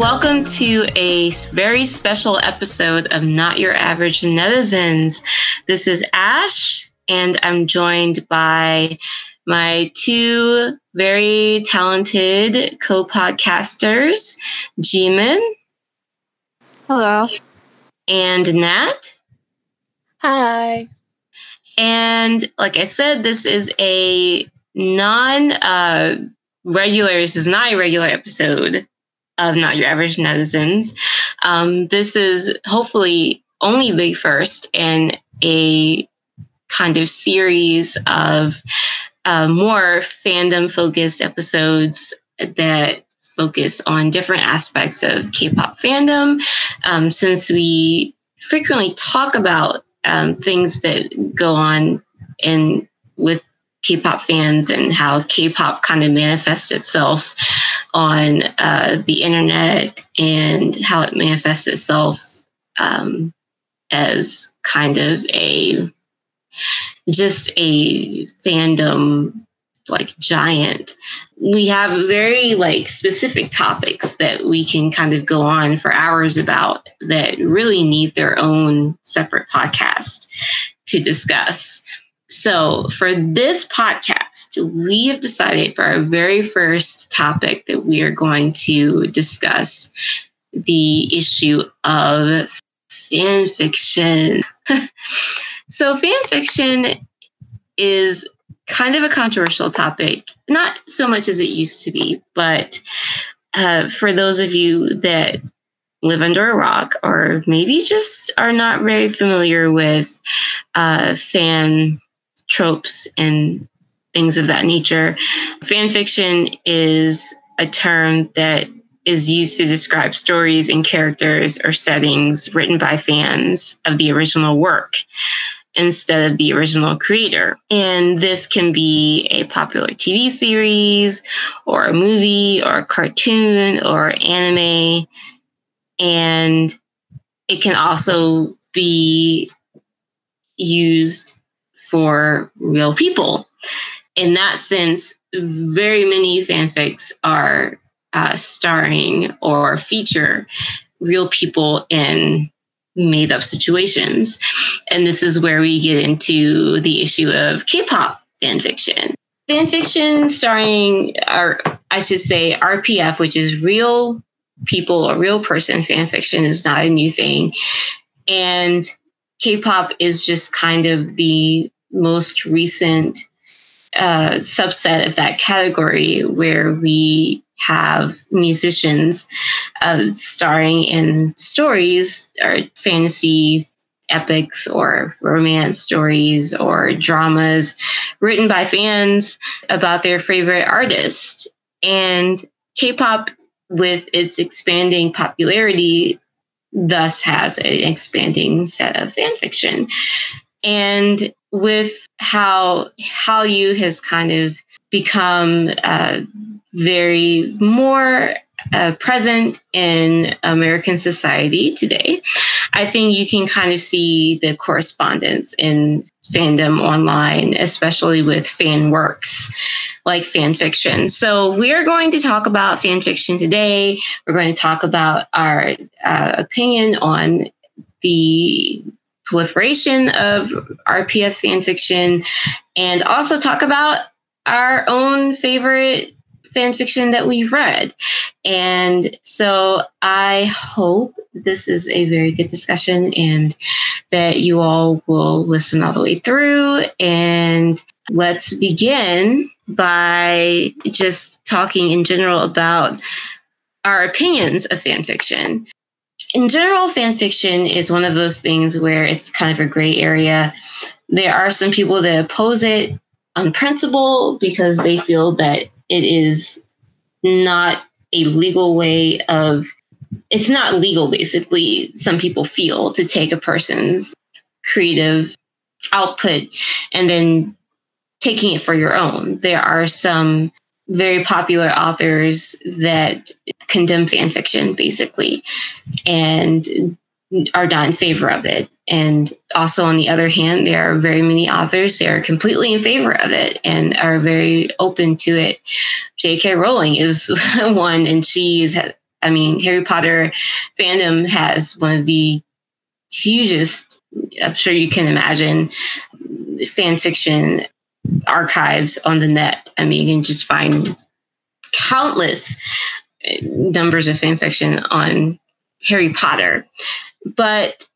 Welcome to a very special episode of Not Your Average Netizens. This is Ash, and I'm joined by my two very talented co podcasters, Jimin. Hello. And Nat. Hi. And like I said, this is a non uh, regular, this is not a regular episode of Not Your Average Netizens. Um, this is hopefully only the first in a kind of series of uh, more fandom focused episodes that focus on different aspects of K pop fandom. Um, since we frequently talk about um, things that go on in with K-pop fans and how K-pop kind of manifests itself on uh, the internet and how it manifests itself um, as kind of a just a fandom like giant. We have very like specific topics that we can kind of go on for hours about that really need their own separate podcast to discuss so, for this podcast, we have decided for our very first topic that we are going to discuss the issue of fan fiction. so, fan fiction is kind of a controversial topic, not so much as it used to be, but uh, for those of you that live under a rock or maybe just are not very familiar with uh, fan tropes and things of that nature. Fan fiction is a term that is used to describe stories and characters or settings written by fans of the original work instead of the original creator. And this can be a popular TV series or a movie or a cartoon or anime. And it can also be used for real people. In that sense, very many fanfics are uh, starring or feature real people in made up situations. And this is where we get into the issue of K pop fanfiction. Fanfiction starring, or I should say, RPF, which is real people or real person fanfiction, is not a new thing. And K pop is just kind of the most recent uh, subset of that category where we have musicians uh, starring in stories or fantasy epics or romance stories or dramas written by fans about their favorite artist. And K pop, with its expanding popularity, thus has an expanding set of fan fiction. And with how Hallyu has kind of become uh, very more uh, present in American society today, I think you can kind of see the correspondence in fandom online, especially with fan works like fan fiction. So, we are going to talk about fan fiction today. We're going to talk about our uh, opinion on the proliferation of RPF fan fiction and also talk about our own favorite fan fiction that we've read. And so I hope this is a very good discussion and that you all will listen all the way through. And let's begin by just talking in general about our opinions of fan fiction in general, fan fiction is one of those things where it's kind of a gray area. There are some people that oppose it on principle because they feel that it is not a legal way of it's not legal basically some people feel to take a person's creative output and then taking it for your own there are some very popular authors that condemn fan fiction basically and are not in favor of it. And also, on the other hand, there are very many authors that are completely in favor of it and are very open to it. J.K. Rowling is one, and she is I mean, Harry Potter fandom has one of the hugest, I'm sure you can imagine, fan fiction archives on the net. I mean, you can just find countless uh, numbers of fan fiction on Harry Potter. But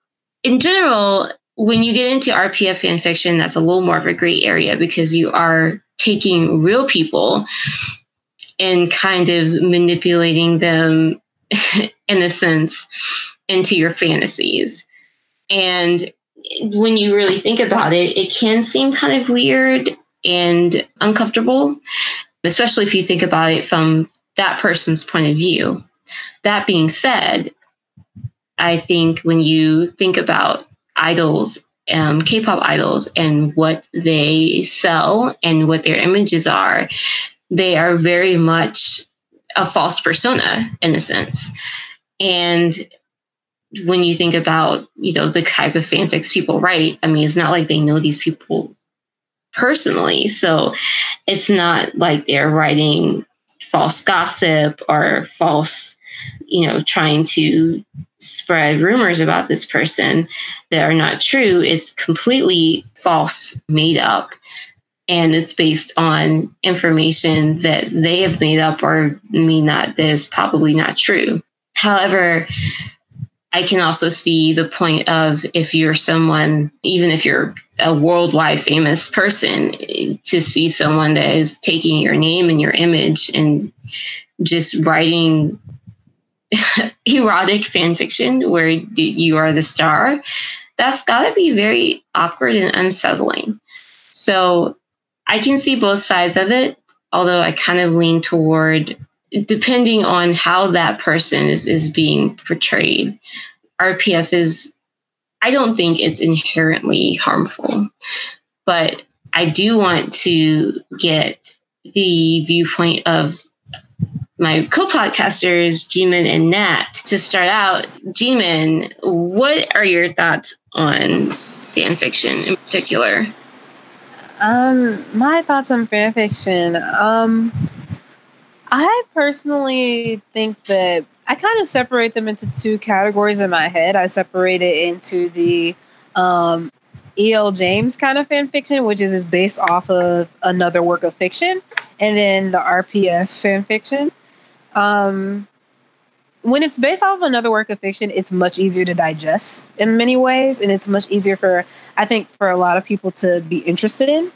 in general, when you get into RPF fan fiction, that's a little more of a gray area because you are taking real people and kind of manipulating them in a sense into your fantasies. And when you really think about it, it can seem kind of weird and uncomfortable, especially if you think about it from that person's point of view. That being said, I think when you think about idols, um, K pop idols, and what they sell and what their images are, they are very much a false persona in a sense. And when you think about, you know, the type of fanfics people write, I mean, it's not like they know these people personally. So it's not like they're writing false gossip or false, you know, trying to spread rumors about this person that are not true. It's completely false, made up. And it's based on information that they have made up or not, that is probably not true. However, I can also see the point of if you're someone, even if you're a worldwide famous person, to see someone that is taking your name and your image and just writing erotic fan fiction where you are the star, that's got to be very awkward and unsettling. So I can see both sides of it, although I kind of lean toward depending on how that person is, is being portrayed, RPF is, I don't think it's inherently harmful, but I do want to get the viewpoint of my co-podcasters, Jimin and Nat. To start out, Jimin, what are your thoughts on fan fiction in particular? Um, my thoughts on fan fiction. Um, I personally think that I kind of separate them into two categories in my head. I separate it into the um, E.L. James kind of fan fiction, which is, is based off of another work of fiction, and then the RPF fan fiction. Um, when it's based off of another work of fiction, it's much easier to digest in many ways, and it's much easier for I think for a lot of people to be interested in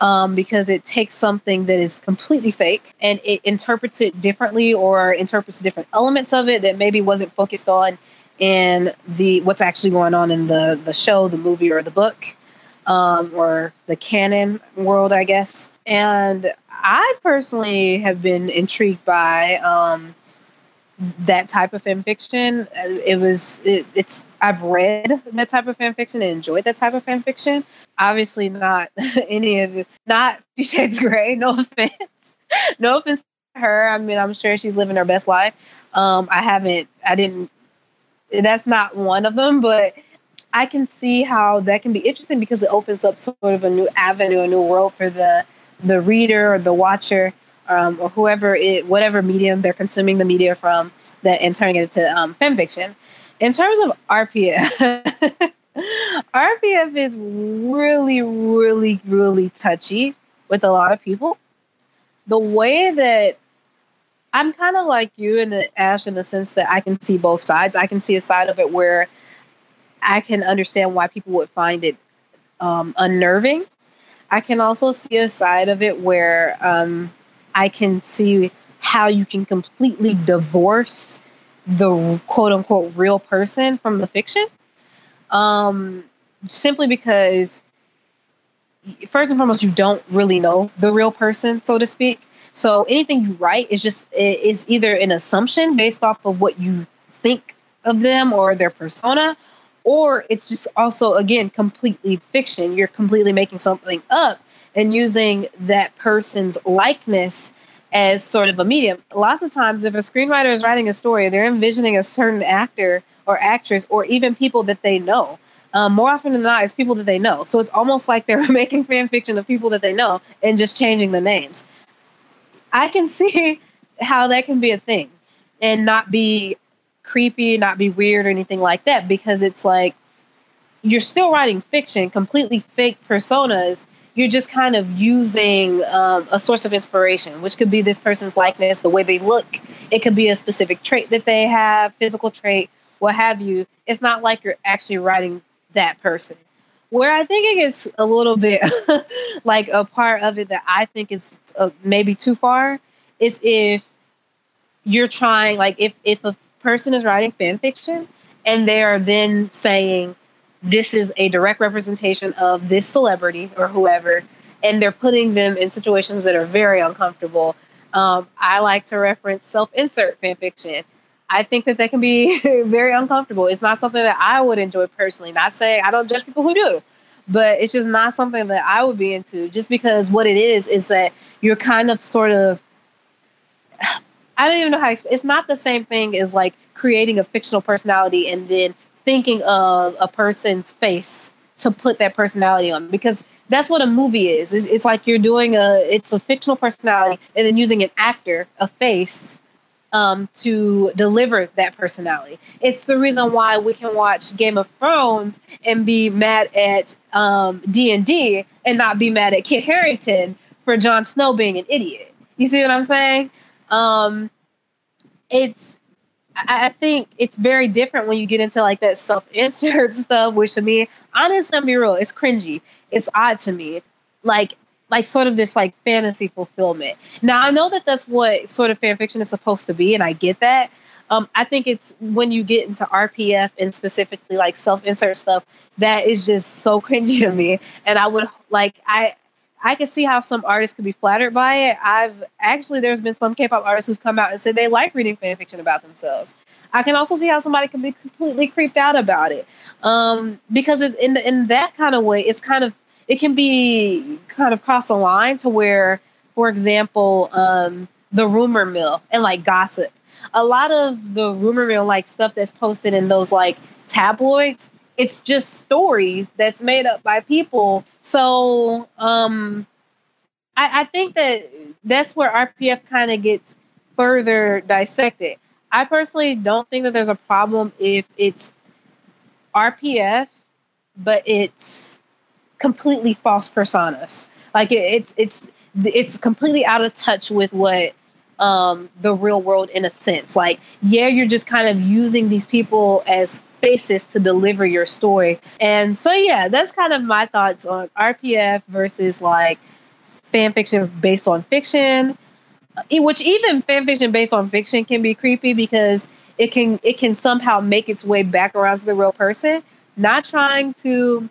um, because it takes something that is completely fake and it interprets it differently or interprets different elements of it that maybe wasn't focused on in the what's actually going on in the the show, the movie, or the book, um, or the canon world, I guess. And I personally have been intrigued by um, that type of fan fiction. It was it, it's I've read that type of fan fiction and enjoyed that type of fan fiction. Obviously, not any of it, not Fifty Shades Grey. No offense, no offense to her. I mean, I'm sure she's living her best life. Um, I haven't, I didn't. That's not one of them, but I can see how that can be interesting because it opens up sort of a new avenue, a new world for the the reader or the watcher um, or whoever it, whatever medium they're consuming the media from, that and turning it into um, fan fiction. In terms of RPF, RPF is really, really, really touchy with a lot of people. The way that I'm kind of like you in the Ash in the sense that I can see both sides. I can see a side of it where I can understand why people would find it um, unnerving. I can also see a side of it where um, I can see how you can completely divorce the quote unquote real person from the fiction. Um, simply because, first and foremost, you don't really know the real person, so to speak. So anything you write is just is either an assumption based off of what you think of them or their persona, or it's just also again completely fiction. You're completely making something up and using that person's likeness as sort of a medium. Lots of times, if a screenwriter is writing a story, they're envisioning a certain actor or actress or even people that they know. Um, more often than not, it's people that they know. So it's almost like they're making fan fiction of people that they know and just changing the names. I can see how that can be a thing. and not be creepy, not be weird or anything like that because it's like you're still writing fiction, completely fake personas. You're just kind of using um, a source of inspiration, which could be this person's likeness, the way they look. It could be a specific trait that they have, physical trait, what have you. It's not like you're actually writing that person. Where I think it gets a little bit like a part of it that I think is uh, maybe too far is if you're trying, like, if, if a person is writing fan fiction and they are then saying, this is a direct representation of this celebrity or whoever, and they're putting them in situations that are very uncomfortable. Um, I like to reference self insert fan fiction. I think that that can be very uncomfortable. It's not something that I would enjoy personally. Not saying I don't judge people who do, but it's just not something that I would be into just because what it is is that you're kind of sort of I don't even know how to explain. It's not the same thing as like creating a fictional personality and then thinking of a person's face to put that personality on because that's what a movie is. It's, it's, like you're doing a it's a fictional personality and then using an actor, a face, um, to deliver that personality. It's the reason why we can watch Game of Thrones and be mad at um, D and D and not be mad at Kit Harington for Jon Snow being an idiot. You see what I'm saying? Um, it's I, I think it's very different when you get into like that self insert stuff, which to me, honestly, I'm be real, it's cringy. It's odd to me. Like like sort of this like fantasy fulfillment. Now I know that that's what sort of fan fiction is supposed to be, and I get that. Um, I think it's when you get into RPF and specifically like self insert stuff that is just so cringy to me. And I would like I I can see how some artists could be flattered by it. I've actually there's been some K-pop artists who've come out and said they like reading fan fiction about themselves. I can also see how somebody can be completely creeped out about it, um, because it's in the, in that kind of way. It's kind of it can be kind of cross a line to where, for example, um, the rumor mill and like gossip. A lot of the rumor mill like stuff that's posted in those like tabloids it's just stories that's made up by people. So um, I, I think that that's where RPF kind of gets further dissected. I personally don't think that there's a problem if it's RPF, but it's completely false personas. Like it, it's it's it's completely out of touch with what um, the real world in a sense. Like yeah, you're just kind of using these people as basis to deliver your story. And so, yeah, that's kind of my thoughts on RPF versus like fan fiction based on fiction. Which even fan fiction based on fiction can be creepy because it can it can somehow make its way back around to the real person. Not trying to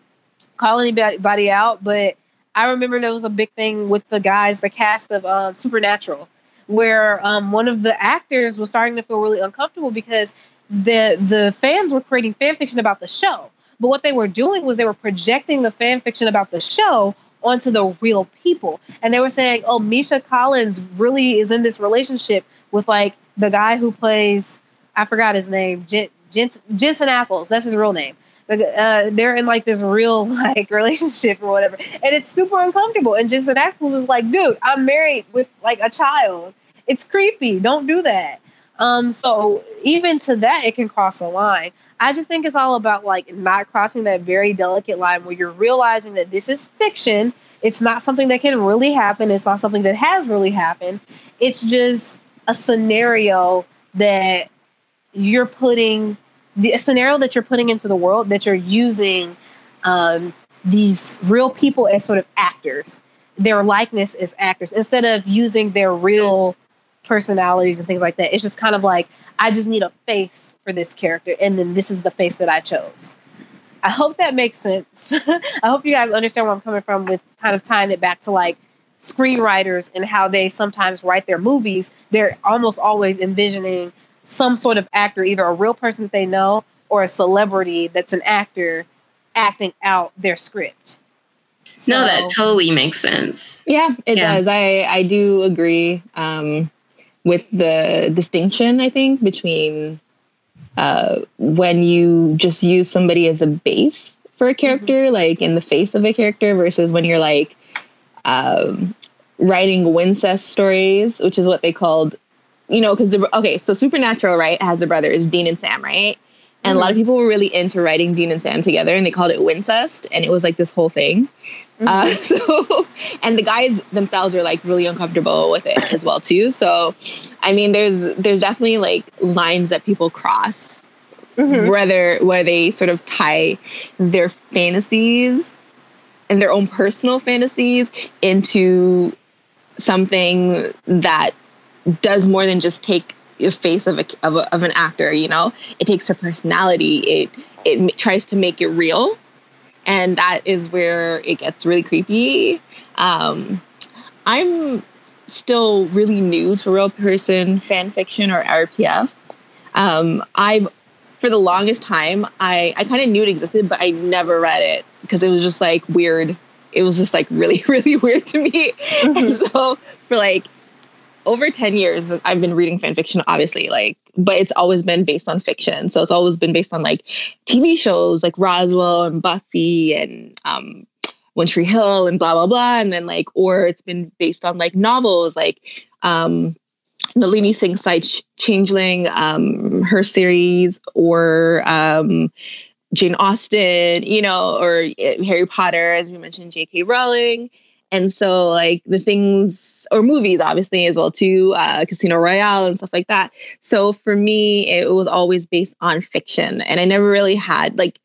call anybody out, but I remember there was a big thing with the guys, the cast of um, Supernatural, where um, one of the actors was starting to feel really uncomfortable because the the fans were creating fan fiction about the show. But what they were doing was they were projecting the fan fiction about the show onto the real people. And they were saying, oh, Misha Collins really is in this relationship with like the guy who plays, I forgot his name, Jen, Jensen, Jensen Ackles. That's his real name. Uh, they're in like this real like relationship or whatever. And it's super uncomfortable. And Jensen Ackles is like, dude, I'm married with like a child. It's creepy. Don't do that. Um, so even to that, it can cross a line. I just think it's all about like not crossing that very delicate line where you're realizing that this is fiction. It's not something that can really happen. It's not something that has really happened. It's just a scenario that you're putting the scenario that you're putting into the world that you're using um, these real people as sort of actors, their likeness as actors, instead of using their real personalities and things like that. It's just kind of like I just need a face for this character, and then this is the face that I chose. I hope that makes sense. I hope you guys understand where I'm coming from with kind of tying it back to like screenwriters and how they sometimes write their movies. They're almost always envisioning some sort of actor, either a real person that they know or a celebrity that's an actor acting out their script. So, no, that totally makes sense. Yeah, it yeah. does. I I do agree. Um, with the distinction, I think, between uh, when you just use somebody as a base for a character, mm-hmm. like in the face of a character, versus when you're like um, writing Wincest stories, which is what they called you know, because the okay, so Supernatural, right, has the brothers Dean and Sam, right? And mm-hmm. a lot of mm-hmm. people were really into writing Dean and Sam together, and they called it Wincest, and it was like this whole thing. Mm-hmm. Uh, so, and the guys themselves are like really uncomfortable with it as well too. So, I mean, there's there's definitely like lines that people cross, mm-hmm. whether where they sort of tie their fantasies and their own personal fantasies into something that does more than just take the face of, a, of, a, of an actor you know it takes her personality it it tries to make it real and that is where it gets really creepy. Um, i'm still really new to real person fan fiction or rpf um, i've for the longest time i i kind of knew it existed but i never read it because it was just like weird. It was just like really really weird to me. Mm-hmm. and so for like over 10 years I've been reading fan fiction, obviously, like, but it's always been based on fiction. So it's always been based on like TV shows like Roswell and Buffy and um One Tree Hill and blah blah blah. And then like, or it's been based on like novels like um Nalini Singh Side Changeling, um, her series, or um Jane Austen, you know, or eh, Harry Potter, as we mentioned, J.K. Rowling. And so, like the things, or movies, obviously, as well too, uh, Casino Royale and stuff like that. So for me, it was always based on fiction, and I never really had like.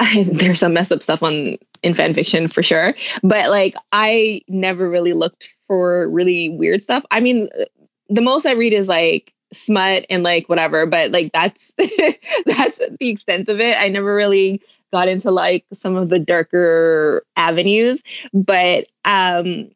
I, there's some messed up stuff on in fan fiction for sure, but like I never really looked for really weird stuff. I mean, the most I read is like smut and like whatever, but like that's that's the extent of it. I never really got into like some of the darker avenues. But um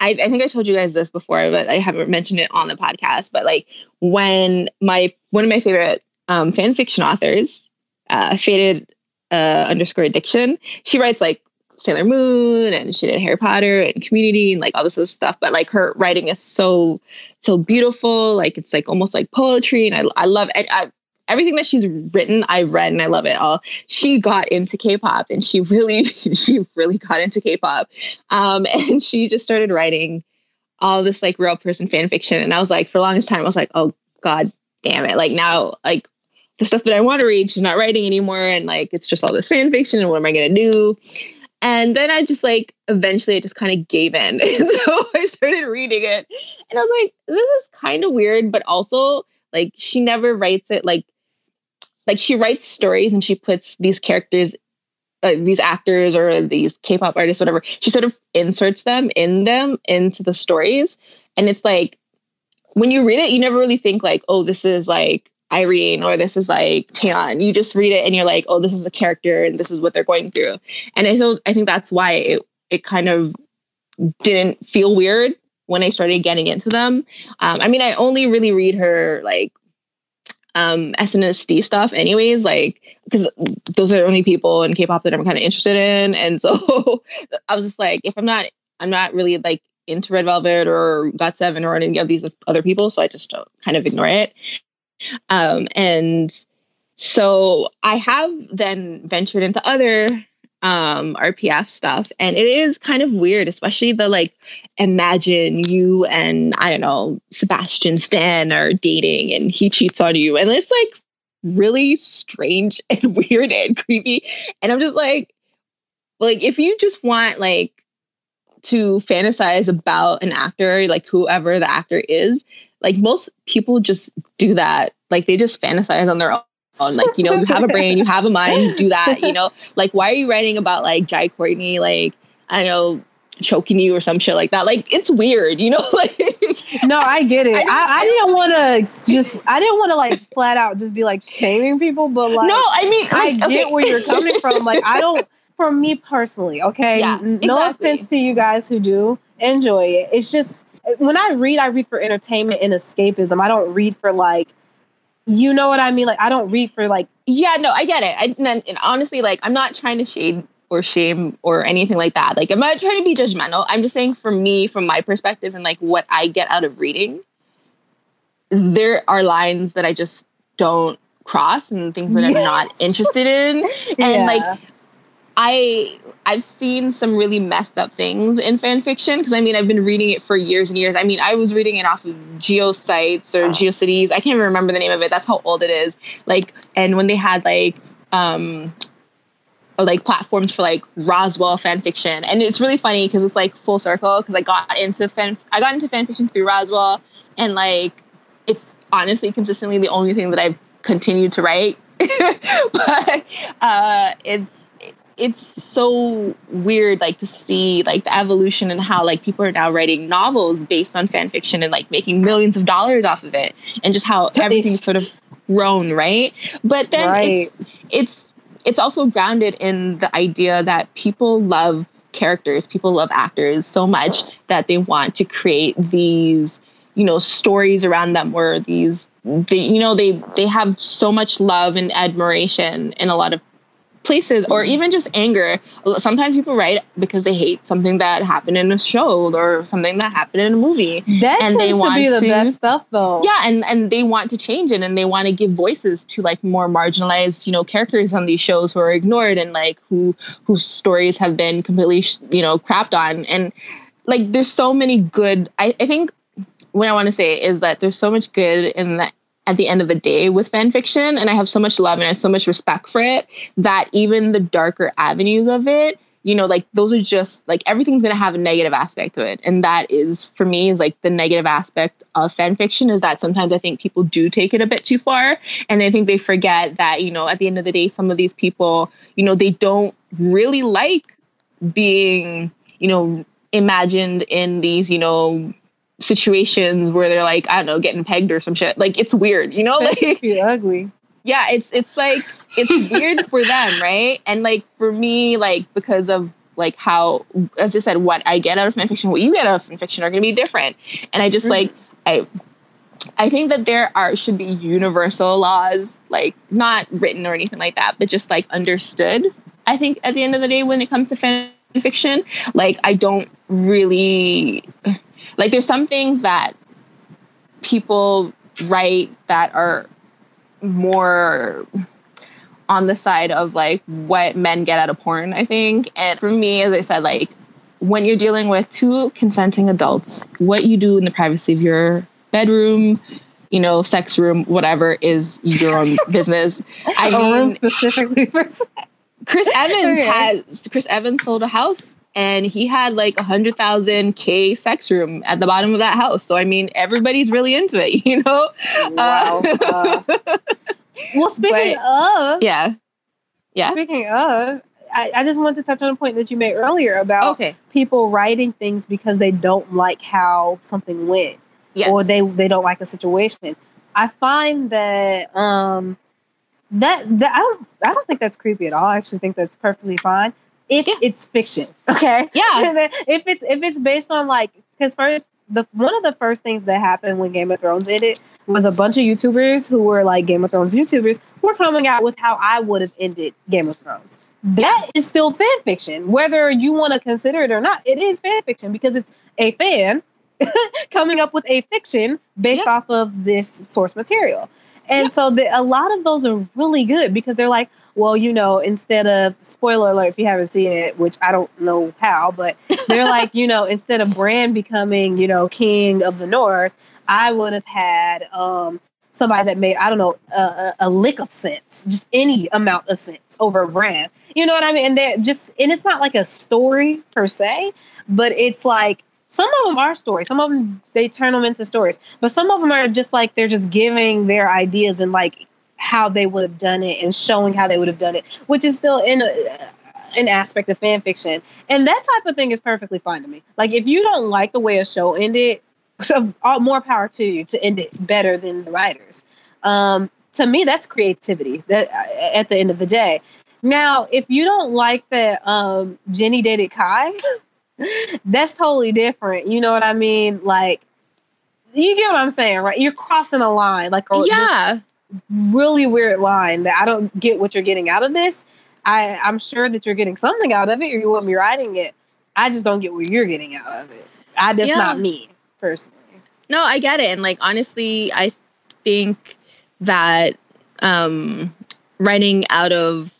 I, I think I told you guys this before, but I haven't mentioned it on the podcast. But like when my one of my favorite um, fan fiction authors, uh, Faded uh, underscore addiction, she writes like Sailor Moon and she did Harry Potter and Community and like all this other stuff. But like her writing is so so beautiful. Like it's like almost like poetry, and I I love it. I, everything that she's written, I've read and I love it all. She got into K-pop and she really, she really got into K-pop. Um, and she just started writing all this like real person fan fiction. And I was like, for the longest time, I was like, oh God damn it. Like now, like the stuff that I want to read, she's not writing anymore. And like, it's just all this fan fiction. And what am I to do? And then I just like eventually I just kind of gave in. And so I started reading it. And I was like, this is kind of weird, but also like she never writes it like like she writes stories and she puts these characters uh, these actors or these k-pop artists whatever she sort of inserts them in them into the stories and it's like when you read it you never really think like oh this is like Irene or this is like Taeyeon. You just read it and you're like, oh, this is a character and this is what they're going through. And I feel I think that's why it it kind of didn't feel weird when I started getting into them. Um, I mean, I only really read her like um, SNSD stuff, anyways, like because those are the only people in K-pop that I'm kind of interested in, and so I was just like, if I'm not, I'm not really like into Red Velvet or GOT7 or any of these other people, so I just kind of ignore it. Um, and so I have then ventured into other um RPF stuff. And it is kind of weird especially the like imagine you and I don't know Sebastian Stan are dating and he cheats on you. And it's like really strange and weird and creepy. And I'm just like like if you just want like to fantasize about an actor like whoever the actor is like most people just do that. Like they just fantasize on their own like, you know, you have a brain, you have a mind, do that, you know? Like, why are you writing about like Jai Courtney, like, I know, choking you or some shit like that? Like, it's weird, you know? like, no, I get it. I, I, I didn't want to just, I didn't want to like flat out just be like shaming people, but like, no, I mean, like, I get okay. where you're coming from. Like, I don't, for me personally, okay? Yeah, no exactly. offense to you guys who do enjoy it. It's just, when I read, I read for entertainment and escapism. I don't read for like, you know what I mean? Like I don't read for like yeah, no, I get it. I, and, and honestly, like I'm not trying to shade or shame or anything like that. Like I'm not trying to be judgmental. I'm just saying for me, from my perspective, and like what I get out of reading, there are lines that I just don't cross and things that yes. I'm not interested in. And yeah. like I I've seen some really messed up things in fan fiction because I mean I've been reading it for years and years. I mean I was reading it off of GeoSites or GeoCities. I can't even remember the name of it. That's how old it is. Like and when they had like um like platforms for like Roswell fan fiction, and it's really funny because it's like full circle because I got into fan I got into fan fiction through Roswell, and like it's honestly consistently the only thing that I've continued to write. but uh, it's it's so weird like to see like the evolution and how like people are now writing novels based on fan fiction and like making millions of dollars off of it and just how everything's sort of grown right but then right. it's it's it's also grounded in the idea that people love characters, people love actors so much that they want to create these, you know, stories around them where these they, you know they they have so much love and admiration in a lot of places or mm. even just anger. Sometimes people write because they hate something that happened in a show or something that happened in a movie. That and tends they want to be the to, best stuff though. Yeah, and, and they want to change it and they want to give voices to like more marginalized, you know, characters on these shows who are ignored and like who whose stories have been completely, you know, crapped on. And like there's so many good I, I think what I want to say is that there's so much good in that at the end of the day with fan fiction and i have so much love and i have so much respect for it that even the darker avenues of it you know like those are just like everything's going to have a negative aspect to it. And that is for me is like the negative aspect of fan fiction is that sometimes i think people do take it a bit too far and i think they forget that you know at the end of the day some of these people you know they don't really like being you know imagined in these you know situations where they're like, I don't know, getting pegged or some shit. Like it's weird, you know? Like ugly. Yeah, it's it's like it's weird for them, right? And like for me, like because of like how as I said, what I get out of fan fiction, what you get out of fan fiction are gonna be different. And I just mm-hmm. like I I think that there are should be universal laws, like not written or anything like that, but just like understood. I think at the end of the day when it comes to fan fiction, like I don't really like there's some things that people write that are more on the side of like what men get out of porn, I think. And for me, as I said, like when you're dealing with two consenting adults, what you do in the privacy of your bedroom, you know, sex room, whatever is your own business. I a mean, room specifically for sex. Chris Evans okay. has Chris Evans sold a house and he had like a hundred thousand K sex room at the bottom of that house. So I mean, everybody's really into it, you know. Wow. Uh, uh, well, speaking but, of, yeah, yeah. Speaking of, I, I, just want to touch on a point that you made earlier about okay. people writing things because they don't like how something went, yes. or they they don't like a situation. I find that um that that I don't I don't think that's creepy at all. I actually think that's perfectly fine if yeah. it's fiction. Okay. Yeah. if it's if it's based on like because first the one of the first things that happened when Game of Thrones ended was a bunch of YouTubers who were like Game of Thrones YouTubers were coming out with how I would have ended Game of Thrones. That is still fan fiction, whether you want to consider it or not. It is fan fiction because it's a fan coming up with a fiction based yeah. off of this source material. And yeah. so the, a lot of those are really good because they're like, well, you know, instead of spoiler alert if you haven't seen it, which I don't know how, but they're like, you know, instead of Bran becoming, you know, king of the North, I would have had um, somebody that made I don't know a, a, lick of sense, just any amount of sense over Bran. You know what I mean? And they're just and it's not like a story per se, but it's like some of them are stories. Some of them they turn them into stories, but some of them are just like they're just giving their ideas and like how they would have done it and showing how they would have done it, which is still in a, an aspect of fan fiction. And that type of thing is perfectly fine to me. Like if you don't like the way a show ended, more power to you to end it better than the writers. Um, to me, that's creativity. That at the end of the day. Now, if you don't like that um, Jennie dated Kai, that's totally different. You know what I mean? Like, you get what I'm saying, right? You're crossing a line, like oh, yeah really weird line that I don't get what you're getting out of this. I, I'm sure that you're getting something out of it or you wouldn't be writing it. I just don't get what you're getting out of it. I that's yeah. not me personally. No, I get it. And like honestly, I think that um writing out of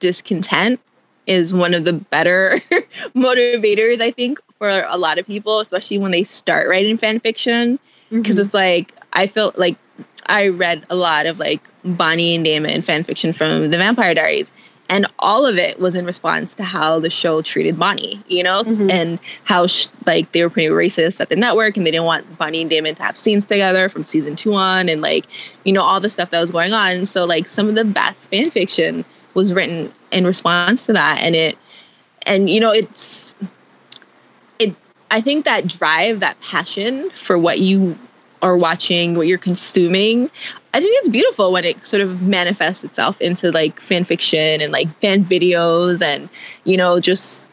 discontent is one of the better motivators, I think, for a lot of people, especially when they start writing fan fiction. Because Mhm. it's like, I felt like I read a lot of like Bonnie and Damon fan fiction from the Vampire Diaries. And all of it was in response to how the show treated Bonnie, you know, Mhm. and how sh- like they were pretty racist at the network, and they didn't want Bonnie and Damon to have scenes together from season two on, and like you know all the stuff that was going on. So like some of the best fan fiction was written in response to that, and it and you know it's it. I think that drive, that passion for what you are watching, what you're consuming, I think it's beautiful when it sort of manifests itself into like fan fiction and like fan videos and you know just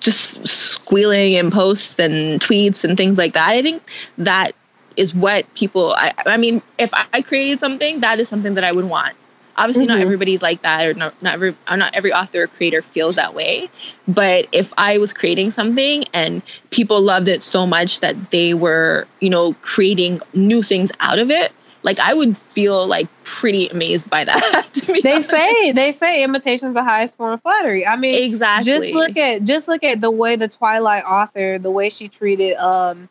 just squealing in posts and tweets and things like that. I think that is what people I, I mean if I created something that is something that I would want. Obviously not Mhm. everybody's like that or not, not every not every author or creator feels that way. But if I was creating something and people loved it so much that they were, you know, creating new things out of it, like I would feel like pretty amazed by that. they honest. say they say imitation's the highest form of flattery. I mean, exactly. just look at just look at the way the Twilight author, the way she treated um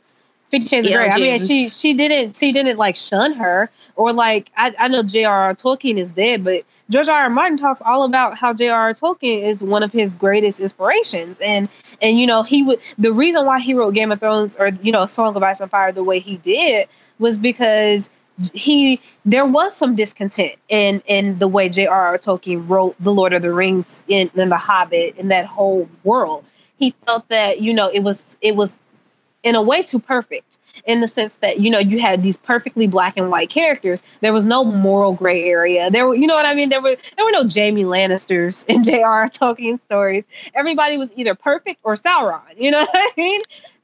Fifty Shades of Grey. I mean, she she didn't she didn't like shun her or like I, I know J.R.R. Tolkien is dead, but George R. R. Martin talks all about how J.R.R. Tolkien is one of his greatest inspirations, and and you know he would the reason why he wrote Game of Thrones or you know Song of Ice and Fire the way he did was because he there was some discontent in in the way J.R.R. Tolkien wrote The Lord of the Rings in, in The Hobbit in that whole world. He felt that you know it was it was in a way too perfect in the sense that you know you had these perfectly black and white characters. There was no moral gray area. There were you know what I mean. There were there were no Jaime Lannisters in J.R.R. Tolkien stories. Everybody was either perfect or Sauron. You know what I mean?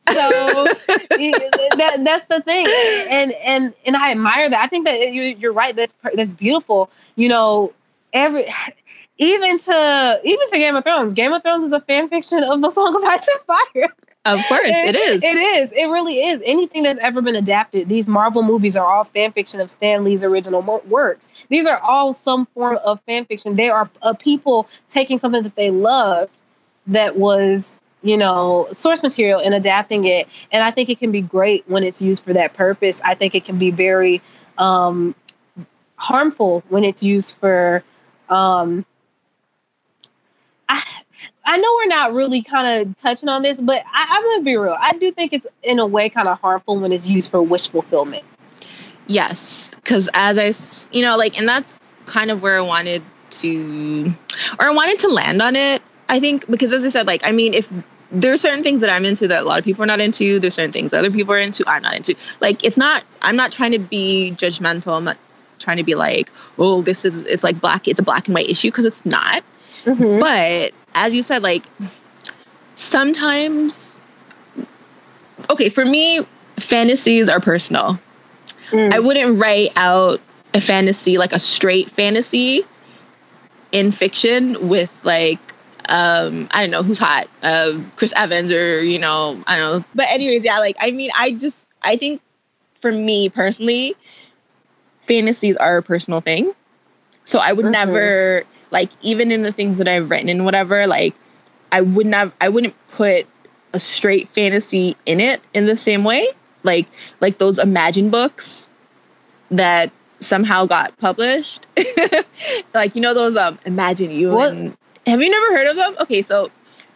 So that, that's the thing, and and and I admire that. I think that you, you're right. That's that's beautiful. You know, every even to even to Game of Thrones. Game of Thrones is a fan fiction of the Song of Ice and Fire. Of course, it is. It is. It really is. Anything that's ever been adapted, these Marvel movies are all fan fiction of Stan Lee's original mo- works. These are all some form of fan fiction. They are uh, people taking something that they loved that was, you know, source material and adapting it. And I think it can be great when it's used for that purpose. I think it can be very um, harmful when it's used for. Um, I, I know we're not really kind of touching on this, but I, I'm gonna be real. I do think it's in a way kind of harmful when it's used for wish fulfillment. Yes, because as I, you know, like, and that's kind of where I wanted to, or I wanted to land on it. I think because, as I said, like, I mean, if there are certain things that I'm into that a lot of people are not into, there's certain things other people are into, I'm not into. Like, it's not. I'm not trying to be judgmental. I'm not trying to be like, oh, this is it's like black. It's a black and white issue because it's not. Mm-hmm. But as you said, like sometimes, okay, for me, fantasies are personal. Mm. I wouldn't write out a fantasy like a straight fantasy in fiction with like um I don't know who's hot, uh, Chris Evans or you know I don't know. But anyways, yeah, like I mean, I just I think for me personally, fantasies are a personal thing. So I would Mhm. never like even in the things that I've written and whatever, like I wouldn't have I wouldn't put a straight fantasy in it in the same way. Like like those Imagine books that somehow got published. like you know those um Imagine You. What? And, have you never heard of them? Okay, so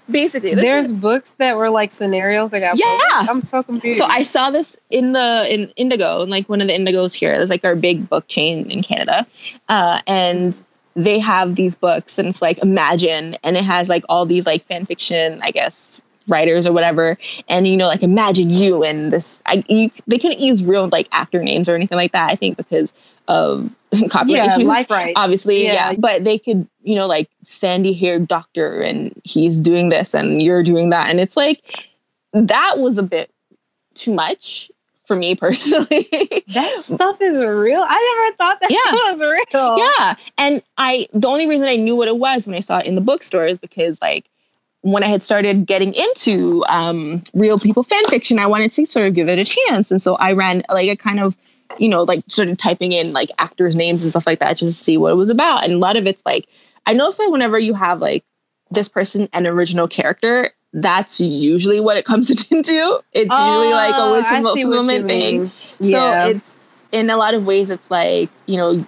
basically There's is- books that were like scenarios that got Yeah. published. I'm so confused. so I saw this in the in Indigo, in like one of the Indigos here. There's like our big book chain in Canada, uh, and they have these books, and it's like Imagine, and it has like all these like fan fiction, I guess, writers or whatever, and you know like Imagine you and this. I you, they couldn't use real like actor names or anything like that. I think because of copyright yeah, issues life rights. obviously yeah. but they could you know like sandy haired doctor and he's doing this and you're doing that and it's like that was a bit too much for me personally That stuff is real. I never thought that Yeah. stuff was real. yeah and i the only reason i knew what it was when i saw it in the bookstore is because like when i had started getting into um real people fan fiction i wanted to sort of give it a chance and so i ran like a kind of you know like sort of typing in like actors names and stuff like that just to see what it was about and a lot of it's like i noticed that whenever you have like this person an original character, that's usually what it comes into. It's usually like a wish Oh, I see what you fulfillment thing. Yeah. So it's in a lot of ways, it's like, you know,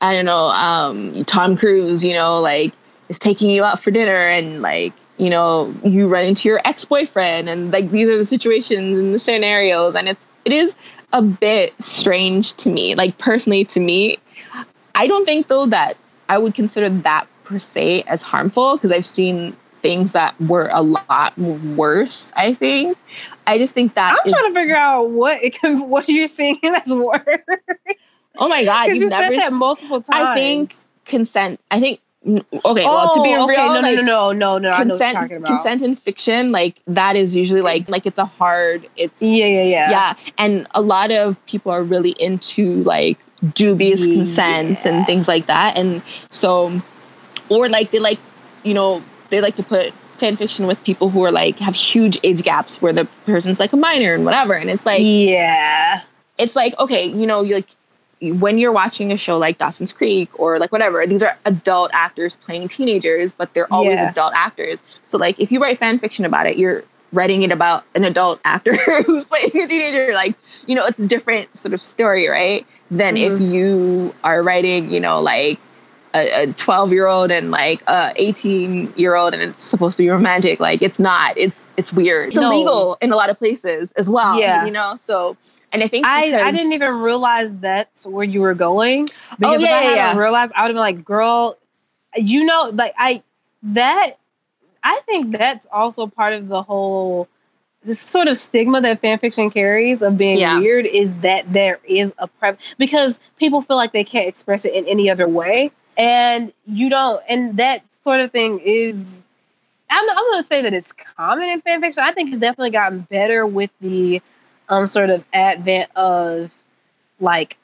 I don't know, um, Tom Cruise, you know, like is taking you out for dinner and like, you know, you run into your ex-boyfriend and like these are the situations and the scenarios and it's it is a bit strange to me. Like personally to me, I don't think though that I would consider that per se as harmful because I've seen things that were a lot worse, I think. I just think that I'm is- trying to figure out what it can, what you're seeing that's worse. Oh my god, you've you said never that multiple times. I think consent. I think okay. well, to be Oh, real, okay. no, like, no, no, no, no, no. I know what you're consent, talking about. consent in fiction, like that is usually like like it's a hard. It's Yeah, yeah, yeah. yeah, and a lot of people are really into like dubious Yeah. consents and things like that, and so or like they like you know they like to put fan fiction with people who are like have huge age gaps where the person's like a minor and whatever, and it's like yeah. it's like okay, you know, you like when you're watching a show like Dawson's Creek or like whatever, these are adult actors playing teenagers, but they're always Yeah. adult actors. So like if you write fan fiction about it, you're writing it about an adult actor who's playing a teenager. Like, you know, it's a different sort of story, right? Than if Mhm. you are writing, you know, like a 12 year old and like a 18 year old and it's supposed to be romantic like it's not it's it's weird it's No. illegal in a lot of places as well Yeah. you know so and i think I, I didn't even realize that's where you were going. Oh, because yeah, if I yeah, hadn't yeah. realized, I would have been like, girl, you know, like I that I think that's also part of the whole this sort of stigma that fan fiction carries of being Yeah. weird is that there is a prep because people feel like they can't express it in any other way. And you don't and that sort of thing is I'm, to say that it's common in fan fiction. I think it's definitely gotten better with the um sort of advent of like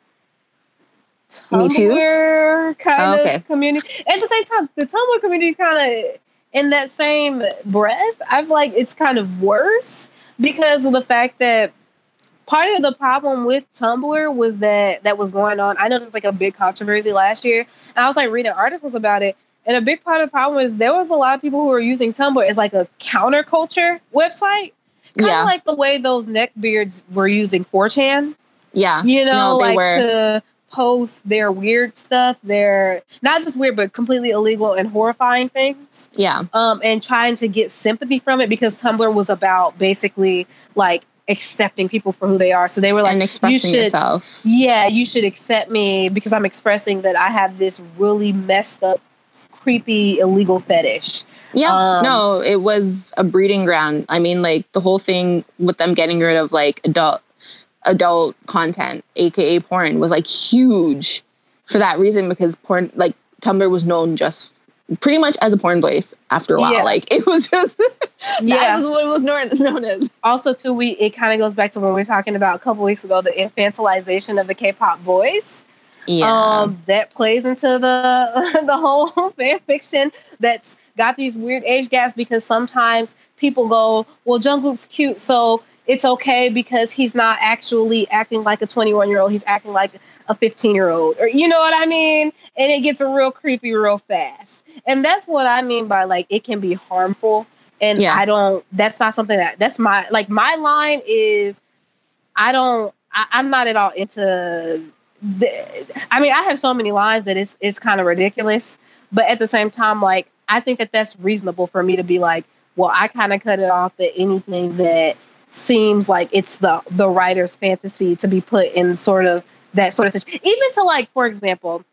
Me Too? Tumblr kind Oh, okay. of community. At the same time, the Tumblr community kind of in that same breath, I've like it's kind of worse because of the fact that part of the problem with Tumblr was that that was going on. I know there's like a big controversy last year, and I was like reading articles about it. And a big part of the problem is there was a lot of people who were using Tumblr as like a counterculture website, kind of yeah like the way those neckbeards were using 4chan. yeah You know, No, like were. to post their weird stuff, their not just weird, but completely illegal and horrifying things yeah um, and trying to get sympathy from it because Tumblr was about basically like accepting people for who they are. So they were like, and you should, yourself yeah, you should accept me because I'm expressing that I have this really messed up, creepy, illegal fetish. Yeah, Um, no, it was a breeding ground. I mean, like the whole thing with them getting rid of like adult adult content, aka porn, was like huge for that reason because porn, like Tumblr, was known just pretty much as a porn place. After a while, Yeah. like it was just that Yeah. was what it was known, known as. Also, too, we it kind of goes back to what we were talking about a couple weeks ago, the infantilization of the K-pop boys. Yeah, um, that plays into the the whole fan fiction that's got these weird age gaps because sometimes people go, well, Jungkook's cute, so it's okay because he's not actually acting like a 21 year old. He's acting like a 15 year old, or you know what I mean? And it gets real creepy real fast. And that's what I mean by like it can be harmful. And Yeah. I don't. That's not something that that's my like my line is. I don't. I, I'm not at all into the, I mean, I have so many lines that it's it's kind of ridiculous, but at the same time, like I think that that's reasonable for me to be like, well, I kind of cut it off at anything that seems like it's the the writer's fantasy to be put in sort of that sort of situation. Even to like, for example,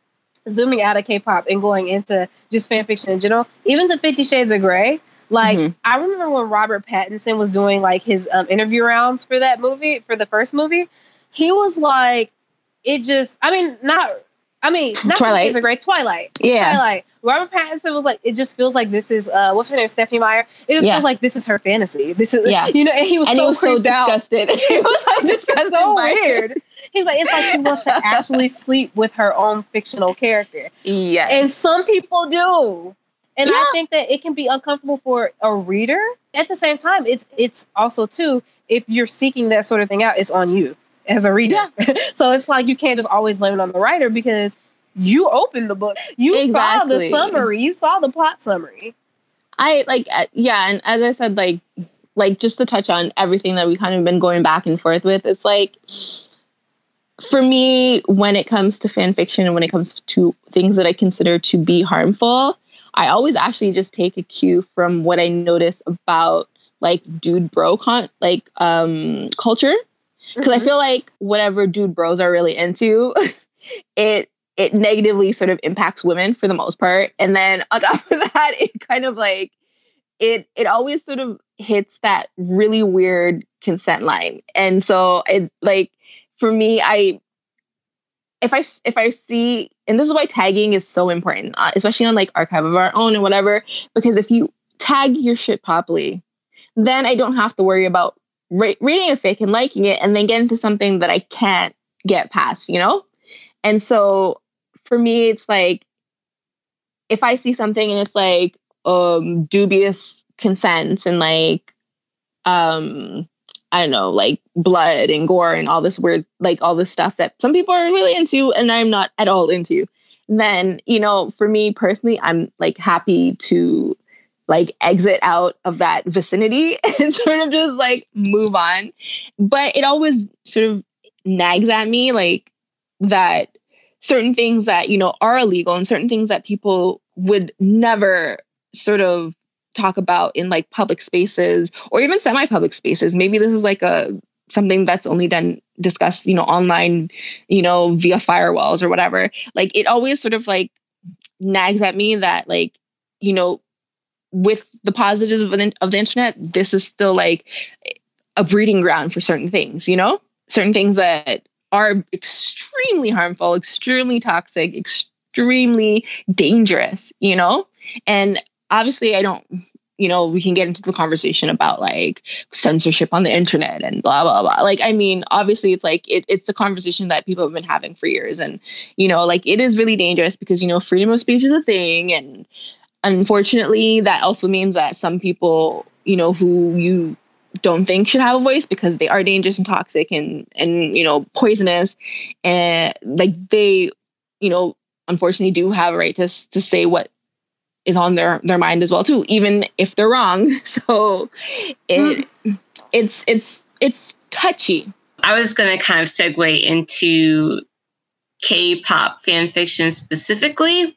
zooming out of K-pop and going into just fan fiction in general, even to Fifty Shades of Grey. Like Mhm. I remember when Robert Pattinson was doing like his um, interview rounds for that movie for the first movie, he was like, it just. I mean, not. I mean, not Twilight. A great Twilight. yeah, Twilight. Robert Pattinson was like, it just feels like this is uh, what's her name, Stephenie Meyer. It just Yeah. feels like this is her fantasy. This is, Yeah. you know, and he was and so he was so out. disgusted. he was like This is so weird. He was like, it's like she wants to actually sleep with her own fictional character. Yes. And some people do. And I think that it can be uncomfortable for a reader. At the same time, it's it's also too, if you're seeking that sort of thing out, it's on you as a reader. so it's like you can't just always blame it on the writer because you opened the book. You saw the summary. You saw the plot summary. I like uh, yeah, and as I said, like like just to touch on everything that we kind of been going back and forth with, it's like for me, when it comes to fan fiction and when it comes to things that I consider to be harmful, I always actually just take a cue from what I notice about like dude bro con like um culture because mm-hmm. I feel like whatever dude bros are really into, it it negatively sort of impacts women for the most part. And then on top of that, it kind of like it it always sort of hits that really weird consent line. And so it like for me, I if I if I see and this is why tagging is so important, uh, especially on like archive of our own and whatever, because if you tag your shit properly, then I don't have to worry about re- reading a fic and liking it and then get into something that I can't get past, you know? And so for me, it's like if I see something and it's like um dubious consents and like um I don't know, like blood and gore and all this weird, like all this stuff that some people are really into and I'm not at all into, then, you know, for me personally, I'm like happy to like exit out of that vicinity and sort of just like move on. But it always sort of nags at me like that certain things that, you know, are illegal and certain things that people would never sort of talk about in like public spaces or even semi-public spaces. Maybe this is like a something that's only done discussed, you know, online, you know, via firewalls or whatever. Like it always sort of like nags at me that like, you know, with the positives of, the, of the internet, this is still like a breeding ground for certain things, you know? Certain things that are extremely harmful, extremely toxic, extremely dangerous, you know? And obviously, I don't, you know, we can get into the conversation about like censorship on the internet and blah, blah, blah. Like, I mean, obviously, it's like, it, it's a conversation that people have been having for years. And, you know, like it is really dangerous because, you know, freedom of speech is a thing and, unfortunately, that also means that some people, you know, who you don't think should have a voice because they are dangerous and toxic and and you know poisonous and like they you know unfortunately do have a right to to say what is on their their mind as well too even if they're wrong so it mm. it's it's it's touchy i was going to kind of segue into k-pop fan fiction specifically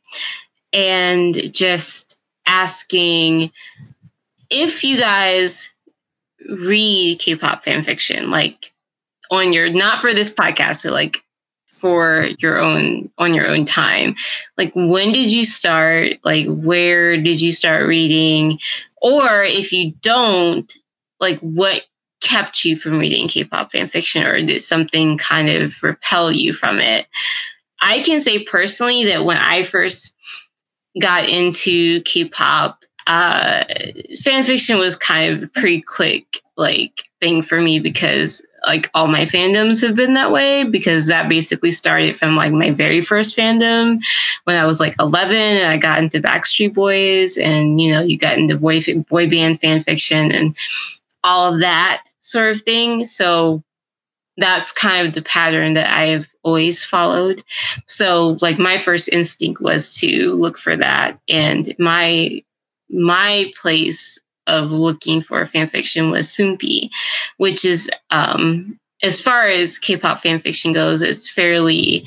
and just asking if you guys read K-pop fan fiction, like on your not for this podcast, but like for your own on your own time. Like when did you start? Like where did you start reading? Or if you don't, like what kept you from reading K-pop fan fiction or did something kind of repel you from it? I can say personally that when I first got into K-pop, uh, fan fiction was kind of a pretty quick like thing for me because like all my fandoms have been that way because that basically started from like my very first fandom when I was like 11 and I got into Backstreet Boys and you know you got into boy boy band fan fiction and all of that sort of thing. So that's kind of the pattern that I've always followed. So like my first instinct was to look for that and my my place of looking for fan fiction was Soompi, which is um as far as K-pop fan fiction goes, it's fairly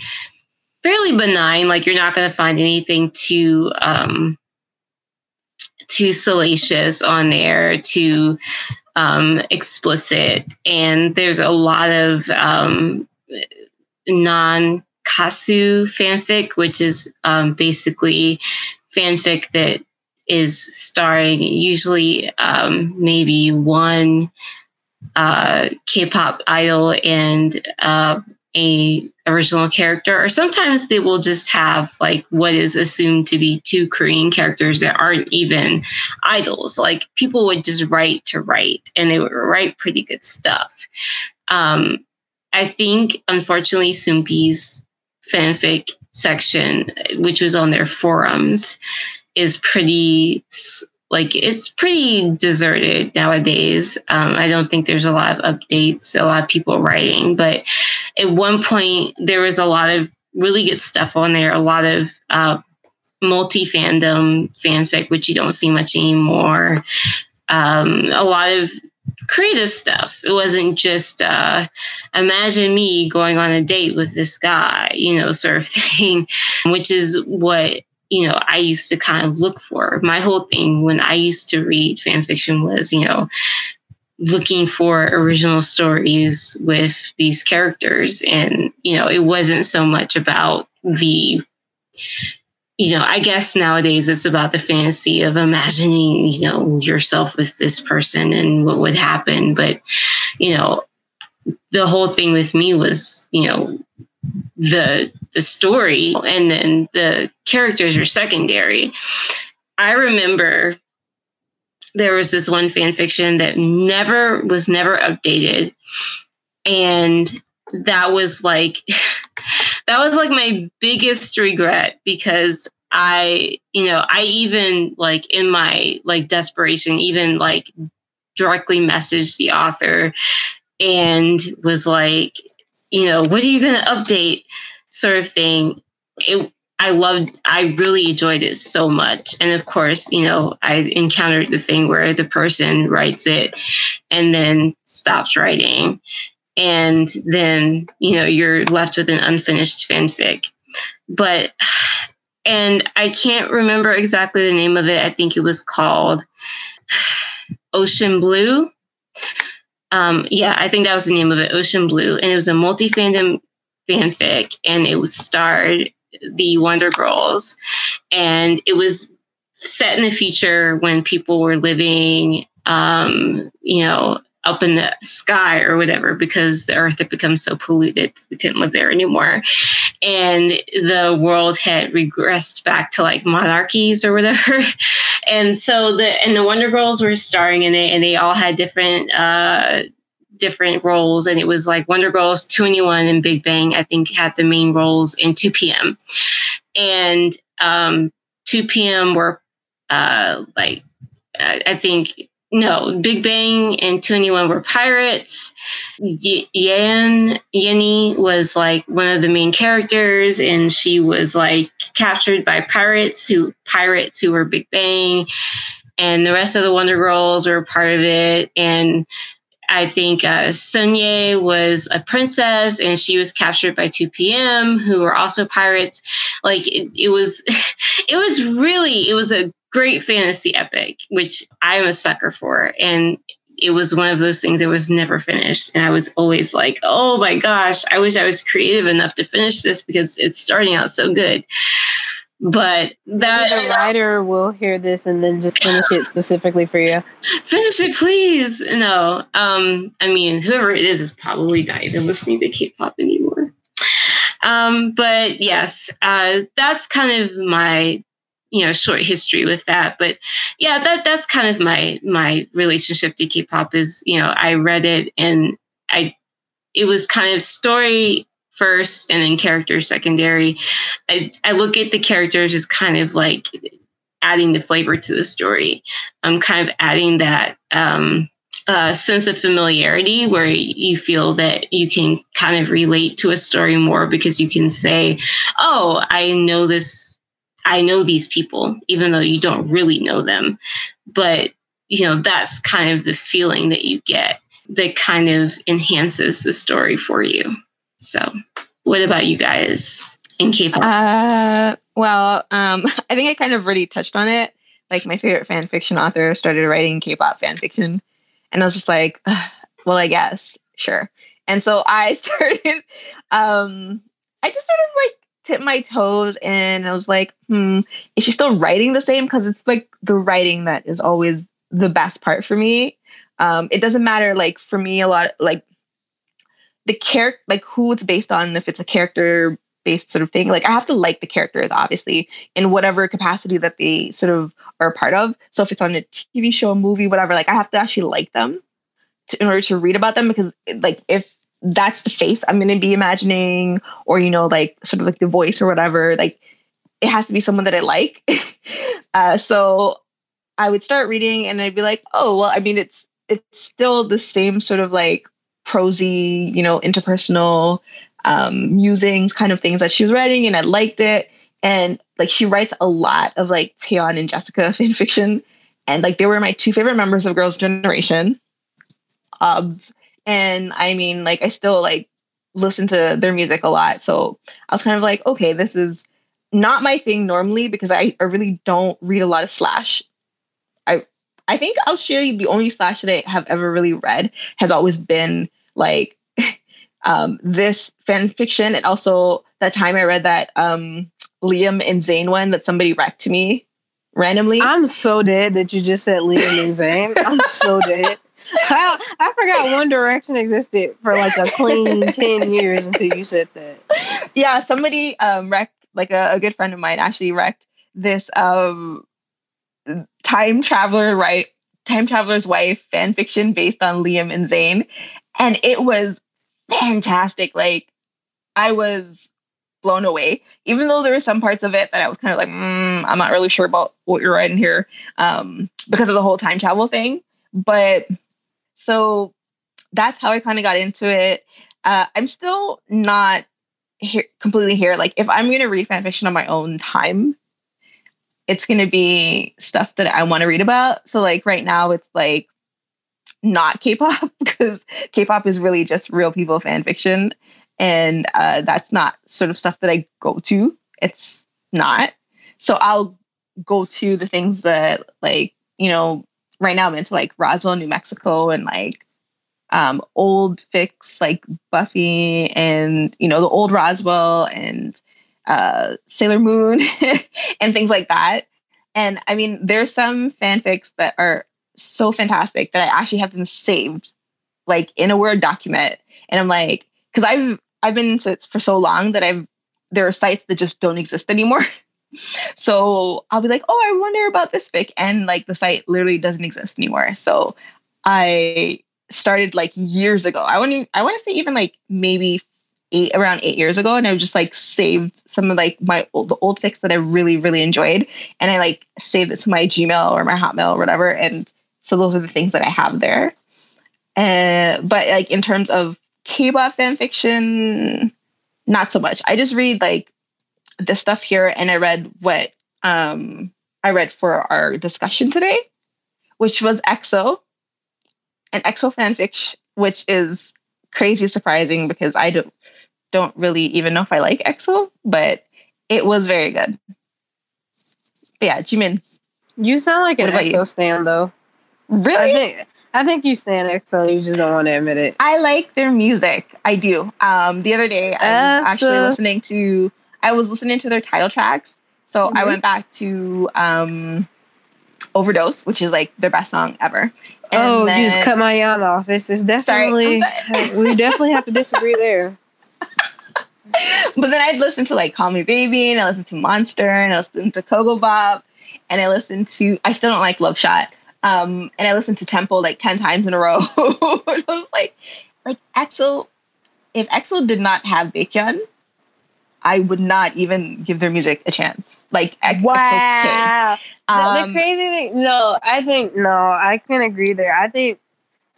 fairly benign. Like you're not going to find anything too um too salacious on there, too um, explicit, and there's a lot of um, non kasu fanfic, which is um, basically fanfic that is starring usually um, maybe one uh, K-pop idol and uh, a original character or sometimes they will just have like what is assumed to be two korean characters that aren't even idols. Like people would just write to write and they would write pretty good stuff. Um, i think unfortunately soompi's fanfic section which was on their forums is pretty like it's pretty deserted nowadays. Um, I don't think there's a lot of updates, a lot of people writing, but at one point there was a lot of really good stuff on there, a lot of uh, multi fandom fanfic, which you don't see much anymore. Um, a lot of creative stuff. It wasn't just uh, imagine me going on a date with this guy, you know, sort of thing, which is what you know I used to kind of look for. My whole thing when I used to read fan fiction was, you know, looking for original stories with these characters and you know it wasn't so much about the you know i guess nowadays it's about the fantasy of imagining you know yourself with this person and what would happen but you know the whole thing with me was you know the the story and then the characters are secondary. I remember there was this one fan fiction that never was never updated. And that was like that was like my biggest regret because i you know i even like in my like desperation even like directly messaged the author and was like you know what are you going to update sort of thing it I loved, I really enjoyed it so much. And of course, you know, I encountered the thing where the person writes it and then stops writing. And then, you know, you're left with an unfinished fanfic. But, and I can't remember exactly the name of it. I think it was called Ocean Blue. Um, yeah, I think that was the name of it, Ocean Blue. And it was a multi fandom fanfic and it was starred the Wonder Girls, and it was set in the future when people were living, um, you know, up in the sky or whatever because the earth had become so polluted we couldn't live there anymore. And the world had regressed back to like monarchies or whatever. And so the and the wonder girls were starring in it and they all had different uh different roles, and it was like Wonder Girls, 2NE1, and Big Bang. I think had the main roles in 2PM, and um, 2PM were uh, like I think no Big Bang and 2NE1 were pirates. Y- Yan Yenny was like one of the main characters, and she was like captured by pirates who pirates who were Big Bang. And the rest of the Wonder Girls were part of it. And I think uh, Sunye was a princess and she was captured by 2PM, who were also pirates. Like it, it was, it was really, it was a great fantasy epic, which I'm a sucker for. And it was one of those things that was never finished. And I was always like, oh my gosh, I wish I was creative enough to finish this because it's starting out so good but that the writer will hear this and then just finish it specifically for you. Finish it, please. No, um, I mean, whoever it is is probably not even listening to K-pop anymore. Um, but yes, uh, that's kind of my you know short history with that. But yeah, that that's kind of my my relationship to K-pop is you know I read it and I it was kind of story first and then characters secondary. I, I look at the characters as kind of like adding the flavor to the story. I'm kind of adding that um, uh, sense of familiarity where you feel that you can kind of relate to a story more because you can say, oh, I know this, I know these people, even though you don't really know them. But, you know, that's kind of the feeling that you get that kind of enhances the story for you. So, what about you guys in K-pop? Uh, well, um, I think I kind of already touched on it. Like my favorite fan fiction author started writing K-pop fan fiction, and I was just like, well, I guess sure. And so I started. Um, I just sort of like tipped my toes, and I was like, hmm, is she still writing the same? Because it's like the writing that is always the best part for me. Um, it doesn't matter. Like for me, a lot like the character, like who it's based on, if it's a character based sort of thing, like I have to like the characters, obviously, in whatever capacity that they sort of are a part of. So if it's on a TV show, a movie, whatever, like I have to actually like them to, in order to read about them because, like, if that's the face I'm going to be imagining, or you know, like sort of like the voice or whatever, like it has to be someone that I like. uh, so I would start reading, and I'd be like, oh well, I mean, it's it's still the same sort of like prosy, you know, interpersonal um, musings kind of things that she was writing, and I liked it. And like she writes a lot of like Taeyeon and Jessica fan fiction, and like they were my two favorite members of Girls' Generation. Um, and I mean, like I still like listen to their music a lot, so I was kind of like, okay, this is not my thing normally because I, I really don't read a lot of slash. I I think I'll share you the only slash that I have ever really read has always been like um, this fan fiction and also that time I read that um, Liam and Zayn one that somebody wrecked me randomly. I'm so dead that you just said Liam and Zayn. I'm so dead. I, I forgot One Direction existed for like a clean 10 years until you said that. Yeah, somebody um, wrecked, like a, a good friend of mine actually wrecked this um, time traveler, right? Time traveler's wife fan fiction based on Liam and Zayn. And it was fantastic. Like, I was blown away, even though there were some parts of it that I was kind of like, mm, I'm not really sure about what you're writing here um, because of the whole time travel thing. But so that's how I kind of got into it. Uh, I'm still not here completely here. Like, if I'm going to read fan fiction on my own time, it's going to be stuff that I want to read about. So, like, right now, it's like not K-pop because K-pop is really just real people fan fiction and uh, that's not sort of stuff that I go to. It's not. So I'll go to the things that like you know right now I'm into like Roswell, New Mexico, and like um, old fix like Buffy and you know the old Roswell and uh, Sailor Moon and things like that. And I mean, there's some fanfics that are so fantastic that I actually have them saved like in a Word document. And I'm like, because I've I've been into it for so long that I've there are sites that just don't exist anymore. so I'll be like, oh, I wonder about this fic, and like the site literally doesn't exist anymore. So I started like years ago. I want I want to say even like maybe eight around eight years ago, and I just like saved some of like my old the old fics that I really really enjoyed, and I like saved it to my Gmail or my Hotmail or whatever, and so those are the things that I have there. Uh, but like in terms of K-pop fan fiction, not so much. I just read like the stuff here, and I read what um, I read for our discussion today, which was EXO, an EXO fanfic, which is crazy surprising because I don't don't really even know if I like EXO, but it was very good. But yeah, Jimin. You sound like an EXO you? stan though. Really? I think I think you stand EXO. You just don't want to admit it. I like their music. I do. Um, the other day, I was actually the... listening to. I was listening to their title tracks, so mm-hmm. I went back to um, "Overdose," which is like their best song ever. And oh, then... you just cut my yawn off. It's, it's definitely. Sorry, we definitely have to disagree there. but then I'd listen to like "Call Me Baby" and I listened to "Monster" and I listened to "Ko Ko Bop" and I listened to. I still don't like "Love Shot." Um, and I listened to Tempo like 10 times in a row. I was like, like EXO, if EXO did not have Baekhyun, I would not even give their music a chance. Like, wow. Um, the, the crazy thing, no, I think, no, I can agree there. I think,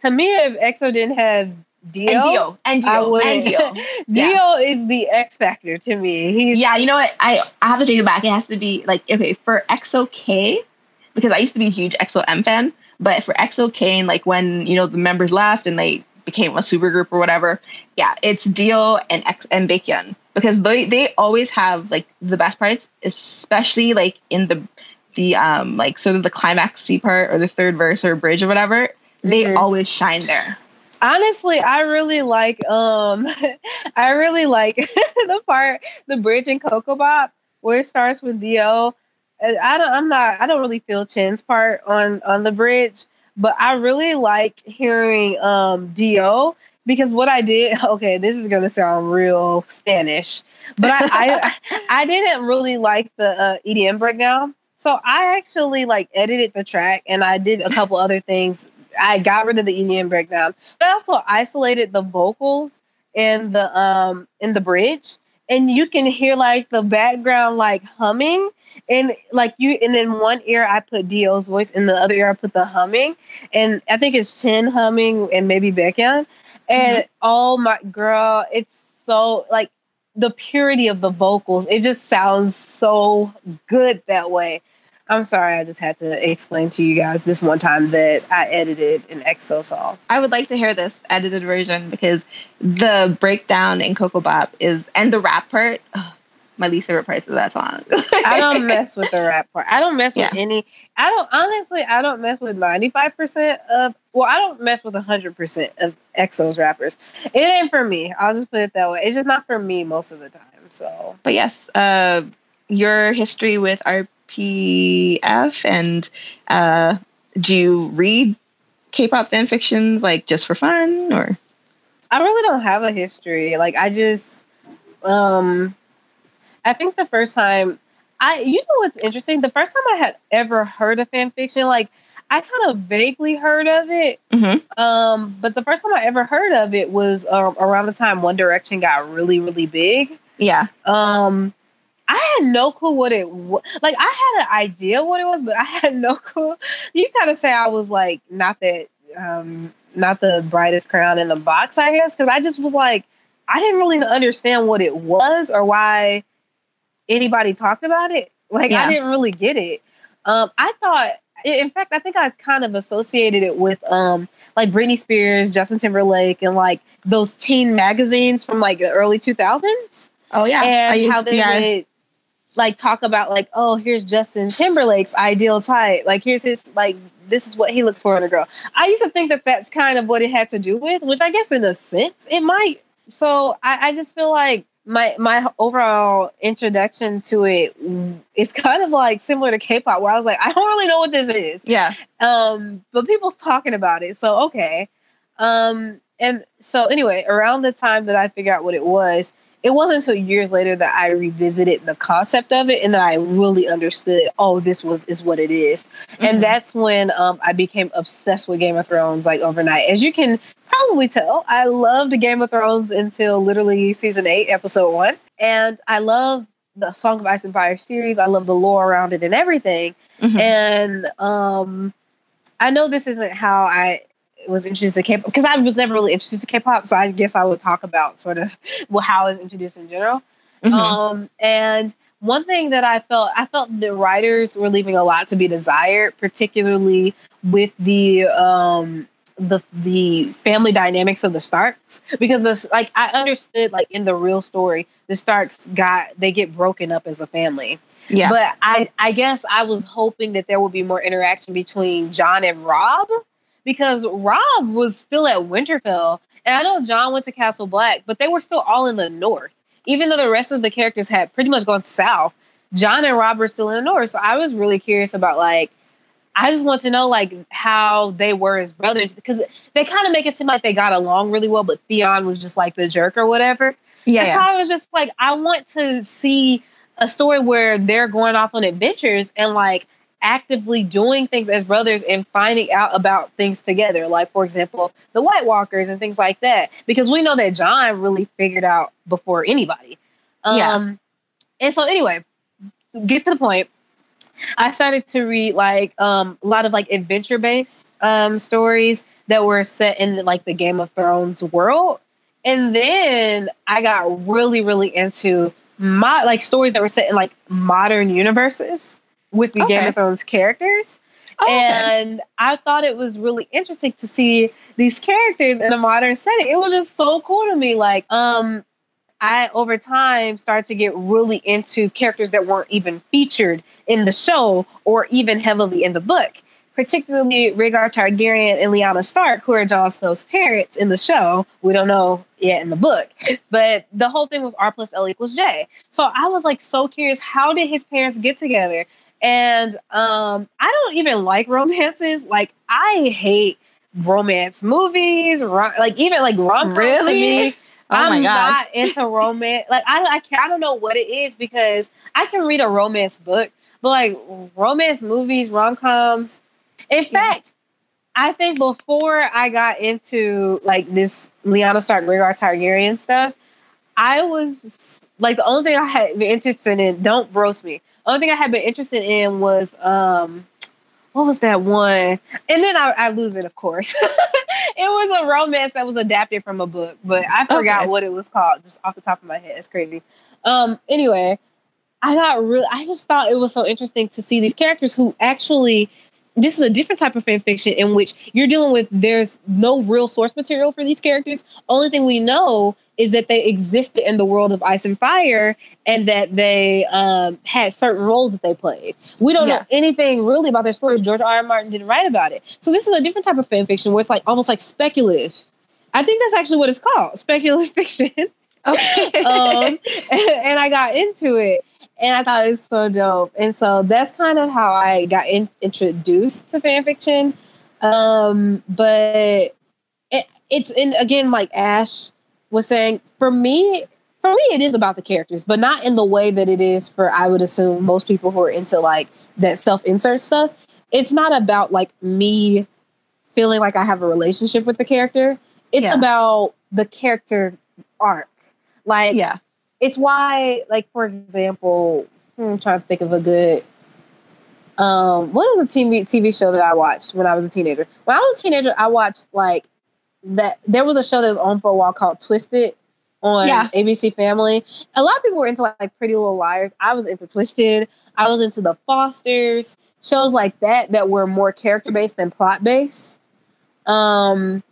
to me, if EXO didn't have D.O., and D.O., and D.O., and Dio. D.O. yeah. is the X factor to me. He's, yeah, you know what? I, I have to take it back. It has to be like, okay, for EXO K, because I used to be a huge EXO-M fan, but for EXO-K, like when you know the members left and they became a supergroup or whatever, yeah, it's D.O. and X and Baekhyun because they they always have like the best parts, especially like in the the um like sort of the climax C part or the third verse or bridge or whatever. They mm-hmm. always shine there. Honestly, I really like um I really like the part the bridge in Ko Ko Bop where it starts with D.O. I don't. I'm not. I don't really feel Chen's part on on the bridge, but I really like hearing um D.O. because what I did. Okay, this is gonna sound real Spanish, but I I, I didn't really like the uh, EDM breakdown, so I actually like edited the track and I did a couple other things. I got rid of the EDM breakdown, but I also isolated the vocals in the um in the bridge and you can hear like the background like humming and like you and in one ear i put D.O.'s voice in the other ear i put the humming and i think it's Chen humming and maybe Baekhyun. And mm-hmm. oh my girl it's so like the purity of the vocals. It just sounds so good that way. I'm sorry, I just had to explain to you guys this one time that I edited an EXO song. I would like to hear this edited version because the breakdown in Ko Ko Bop is and the rap part. Oh, my least favorite parts of that song. I don't mess with the rap part. I don't mess yeah. with any. I don't honestly. I don't mess with ninety five percent of. Well, I don't mess with hundred percent of EXO's rappers. It ain't for me. I'll just put it that way. It's just not for me most of the time. So, but yes, uh, your history with RPF and uh, do you read K-pop fan fictions like just for fun or? I really don't have a history. Like I just um I think the first time I you know what's interesting? The first time I had ever heard of fan fiction, like I kind of vaguely heard of it. Mm-hmm. Um, but the first time I ever heard of it was uh, around the time One Direction got really, really big. Yeah. Um, I had no clue what it was. Like I had an idea what it was, but I had no clue. You kind of say I was like not that, um, not the brightest crown in the box, I guess, because I just was like, I didn't really understand what it was or why anybody talked about it. Like yeah. I didn't really get it. Um, I thought, in fact, I think I kind of associated it with um, like Britney Spears, Justin Timberlake, and like those teen magazines from like the early two thousands. Oh yeah, and used, how they yeah. would like talk about like, oh, here's Justin Timberlake's ideal type. Like here's his like this is what he looks for in a girl. I used to think that that's kind of what it had to do with, which I guess in a sense it might. So I, I just feel like my my overall introduction to it is kind of like similar to K-pop, where I was like, I don't really know what this is. Yeah. Um, but people's talking about it, so okay. Um, and so anyway, around the time that I figured out what it was, it wasn't until years later that I revisited the concept of it and that I really understood, oh, this was is what it is. Mm-hmm. And that's when um, I became obsessed with Game of Thrones like overnight. As you can probably tell, I loved Game of Thrones until literally season eight, episode one. And I love the Song of Ice and Fire series. I love the lore around it and everything. Mm-hmm. And um, I know this isn't how I was introduced to K-pop because I was never really introduced to K-pop, so I guess I would talk about sort of well, how I was introduced in general. Mm-hmm. Um, and one thing that I felt, I felt the writers were leaving a lot to be desired, particularly with the um, the the family dynamics of the Starks because this like I understood like in the real story the Starks got they get broken up as a family. Yeah. But I I guess I was hoping that there would be more interaction between Jon and Robb because Robb was still at Winterfell and I know Jon went to Castle Black, but they were still all in the north. Even though the rest of the characters had pretty much gone south, Jon and Robb were still in the north. So I was really curious about like I just want to know like how they were as brothers because they kind of make it seem like they got along really well, but Theon was just like the jerk or whatever. Yeah. yeah. So I was just like, I want to see a story where they're going off on adventures and like actively doing things as brothers and finding out about things together. Like, for example, the White Walkers and things like that. Because we know that Jon really figured out before anybody. Um, yeah. And so, anyway, get to the point. I started to read like um, a lot of like adventure based um, stories that were set in like the Game of Thrones world. And then I got really, really into my like stories that were set in like modern universes with the okay. Game of Thrones characters. Oh, okay. And I thought it was really interesting to see these characters in a modern setting. It was just so cool to me. Like, um, I over time started to get really into characters that weren't even featured in the show or even heavily in the book, particularly Rhaegar Targaryen and Lyanna Stark, who are Jon Snow's parents in the show. We don't know yet in the book, but the whole thing was R plus L equals J. So I was like so curious, how did his parents get together? And um, I don't even like romances. Like I hate romance movies, rom- like even like rom coms. Really? Oh I'm not into romance. Like I, I, can, I don't know what it is because I can read a romance book, but like romance movies, rom coms. In yeah. fact, I think before I got into like this Lyanna Stark, Rhaegar Targaryen stuff, I was like the only thing I had been interested in. Don't roast me. Only thing I had been interested in was um, what was that one? And then I, I lose it, of course. it was a romance that was adapted from a book, but I forgot okay. what it was called just off the top of my head. It's crazy. Um, anyway, I got really I just thought it was so interesting to see these characters who actually this is a different type of fan fiction in which you're dealing with there's no real source material for these characters. Only thing we know is that they existed in the world of Ice and Fire and that they um, had certain roles that they played. We don't yeah. know anything really about their stories. George R. R. Martin didn't write about it. So this is a different type of fan fiction where it's like almost like speculative. I think that's actually what it's called, speculative fiction. Okay. um, and, and I got into it and I thought it was so dope. And so that's kind of how I got in, introduced to fan fiction. Um, but it, it's in again, like Ash was saying, for me, for me, it is about the characters, but not in the way that it is for I would assume most people who are into like that self insert stuff. It's not about like me feeling like I have a relationship with the character. It's yeah. about the character arc. Like, yeah it's why, like, for example, hmm, I'm trying to think of a good. Um, what is a TV TV show that I watched when I was a teenager? When I was a teenager, I watched like that. There was a show that was on for a while called Twisted on yeah. ABC Family. A lot of people were into like Pretty Little Liars. I was into Twisted. I was into The Fosters. Shows like that that were more character based than plot based. Um,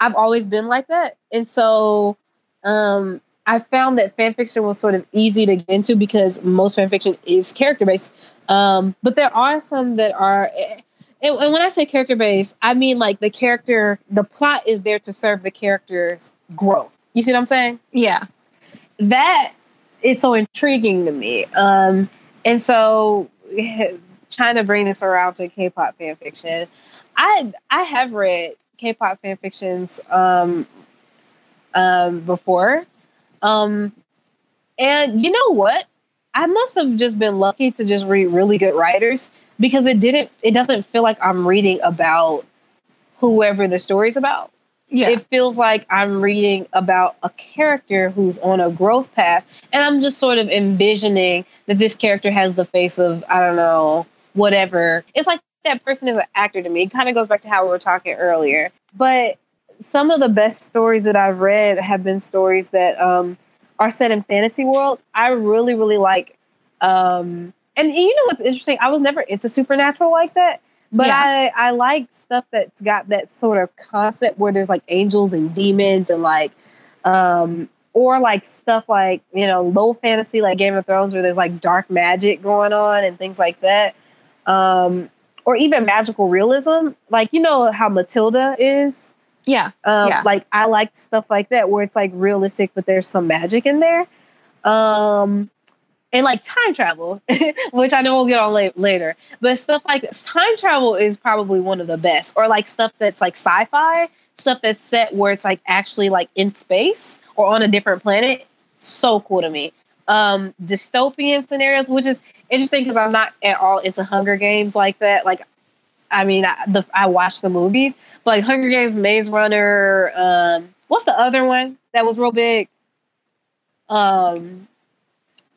I've always been like that, and so um, I found that fan fiction was sort of easy to get into because most fan fiction is character based. Um, but there are some that are, and, and when I say character based, I mean like the character, the plot is there to serve the character's growth. You see what I'm saying? Yeah. That is so intriguing to me. Um, and so trying to bring this around to K-pop fan fiction, I I have read K-pop fan fictions um, um, before. Um, and you know what? I must have just been lucky to just read really good writers because it didn't. It doesn't feel like I'm reading about whoever the story's about. Yeah. It feels like I'm reading about a character who's on a growth path. And I'm just sort of envisioning that this character has the face of, I don't know, whatever. It's like that person is an actor to me. It kind of goes back to how we were talking earlier. But some of the best stories that I've read have been stories that um, are set in fantasy worlds. I really, really like. Um, and you know what's interesting? I was never into supernatural like that, but yeah. I I like stuff that's got that sort of concept where there's like angels and demons and like, um, or like stuff like you know low fantasy like Game of Thrones where there's like dark magic going on and things like that. Um, or even magical realism, like you know how Matilda is yeah. Um, yeah. Like I like stuff like that where it's like realistic, but there's some magic in there. Um, and like time travel, which I know we'll get on la- later, but stuff like time travel is probably one of the best, or like stuff that's like sci-fi, stuff that's set where it's like actually like in space or on a different planet. So cool to me. Um, dystopian scenarios, which is interesting because I'm not at all into Hunger Games like that. Like I mean, I, the, I watched the movies, but like Hunger Games, Maze Runner. Um, what's the other one that was real big? Um,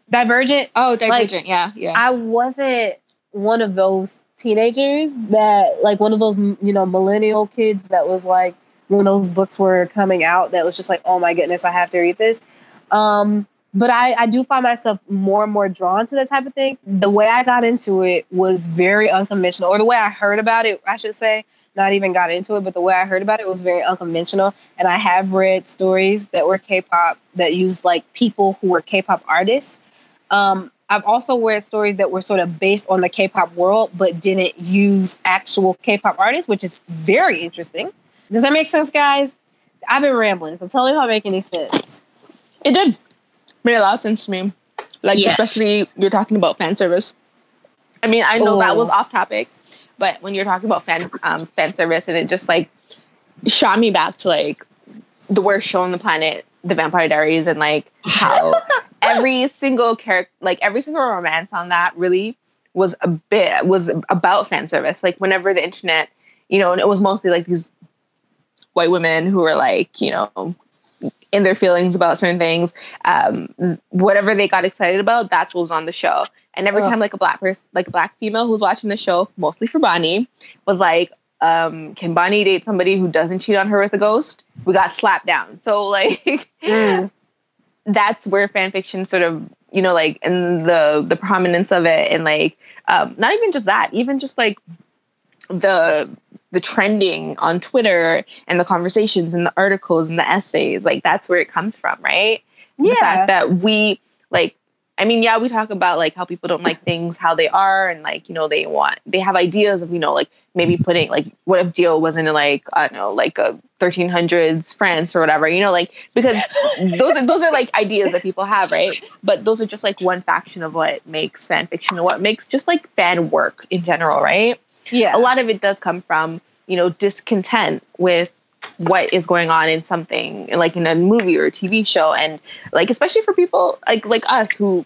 Divergent. Oh, Divergent. Like, yeah, yeah. I wasn't one of those teenagers that, like, one of those you know millennial kids that was like when those books were coming out that was just like, oh my goodness, I have to read this. Um, but I, I do find myself more and more drawn to that type of thing. The way I got into it was very unconventional, or the way I heard about it, I should say, not even got into it, but the way I heard about it was very unconventional. And I have read stories that were K-pop that used like people who were K-pop artists. Um, I've also read stories that were sort of based on the K-pop world, but didn't use actual K-pop artists, which is very interesting. Does that make sense, guys? I've been rambling, so tell me if I make any sense. It did made a lot of sense to me. Like yes. especially you're talking about fan service. I mean, I know that was oh. off topic, but when you're talking about fan um, fan service, and it just like shot me back to like the worst show on the planet, The Vampire Diaries, and like how every single character, like every single romance on that, really was a bit was about fan service. Like whenever the internet, you know, and it was mostly like these white women who were like, you know, in their feelings about certain things. Um, whatever they got excited about, that's what was on the show. And every Ugh. time like a black person, like a black female who was watching the show, mostly for Bonnie, was like, um, can Bonnie date somebody who doesn't cheat on her with a ghost? We got slapped down. So like mm. that's where fan fiction sort of you know like and the the prominence of it and like um, not even just that even just like the the trending on Twitter and the conversations and the articles and the essays like that's where it comes from right? Yeah the fact that we like I mean, yeah, we talk about like how people don't like things how they are, and like you know they want they have ideas of you know like maybe putting like what if D.O wasn't in like I don't know like a 1300s France or whatever, you know, like because those are those are like ideas that people have, right? But those are just like one faction of what makes fan fiction and what makes just like fan work in general, right? Yeah, a lot of it does come from you know discontent with what is going on in something like in a movie or a TV show. And like especially for people like like us who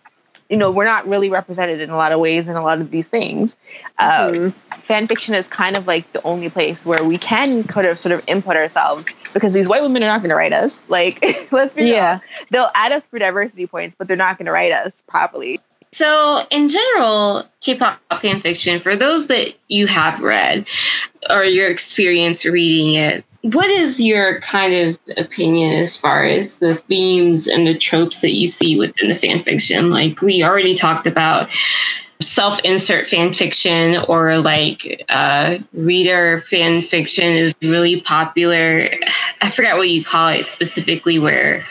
you know we're not really represented in a lot of ways in a lot of these things. Uh, mm-hmm. fan fiction is kind of like the only place where we can kind of sort of input ourselves because these white women are not going to write us. Like let's be yeah. real. They'll add us for diversity points but they're not going to write us properly. So, in general, K-pop fan fiction, for those that you have read or your experience reading it, what is your kind of opinion as far as the themes and the tropes that you see within the fan fiction? Like we already talked about self-insert fan fiction or like uh, reader fan fiction is really popular. I forgot what you call it specifically, where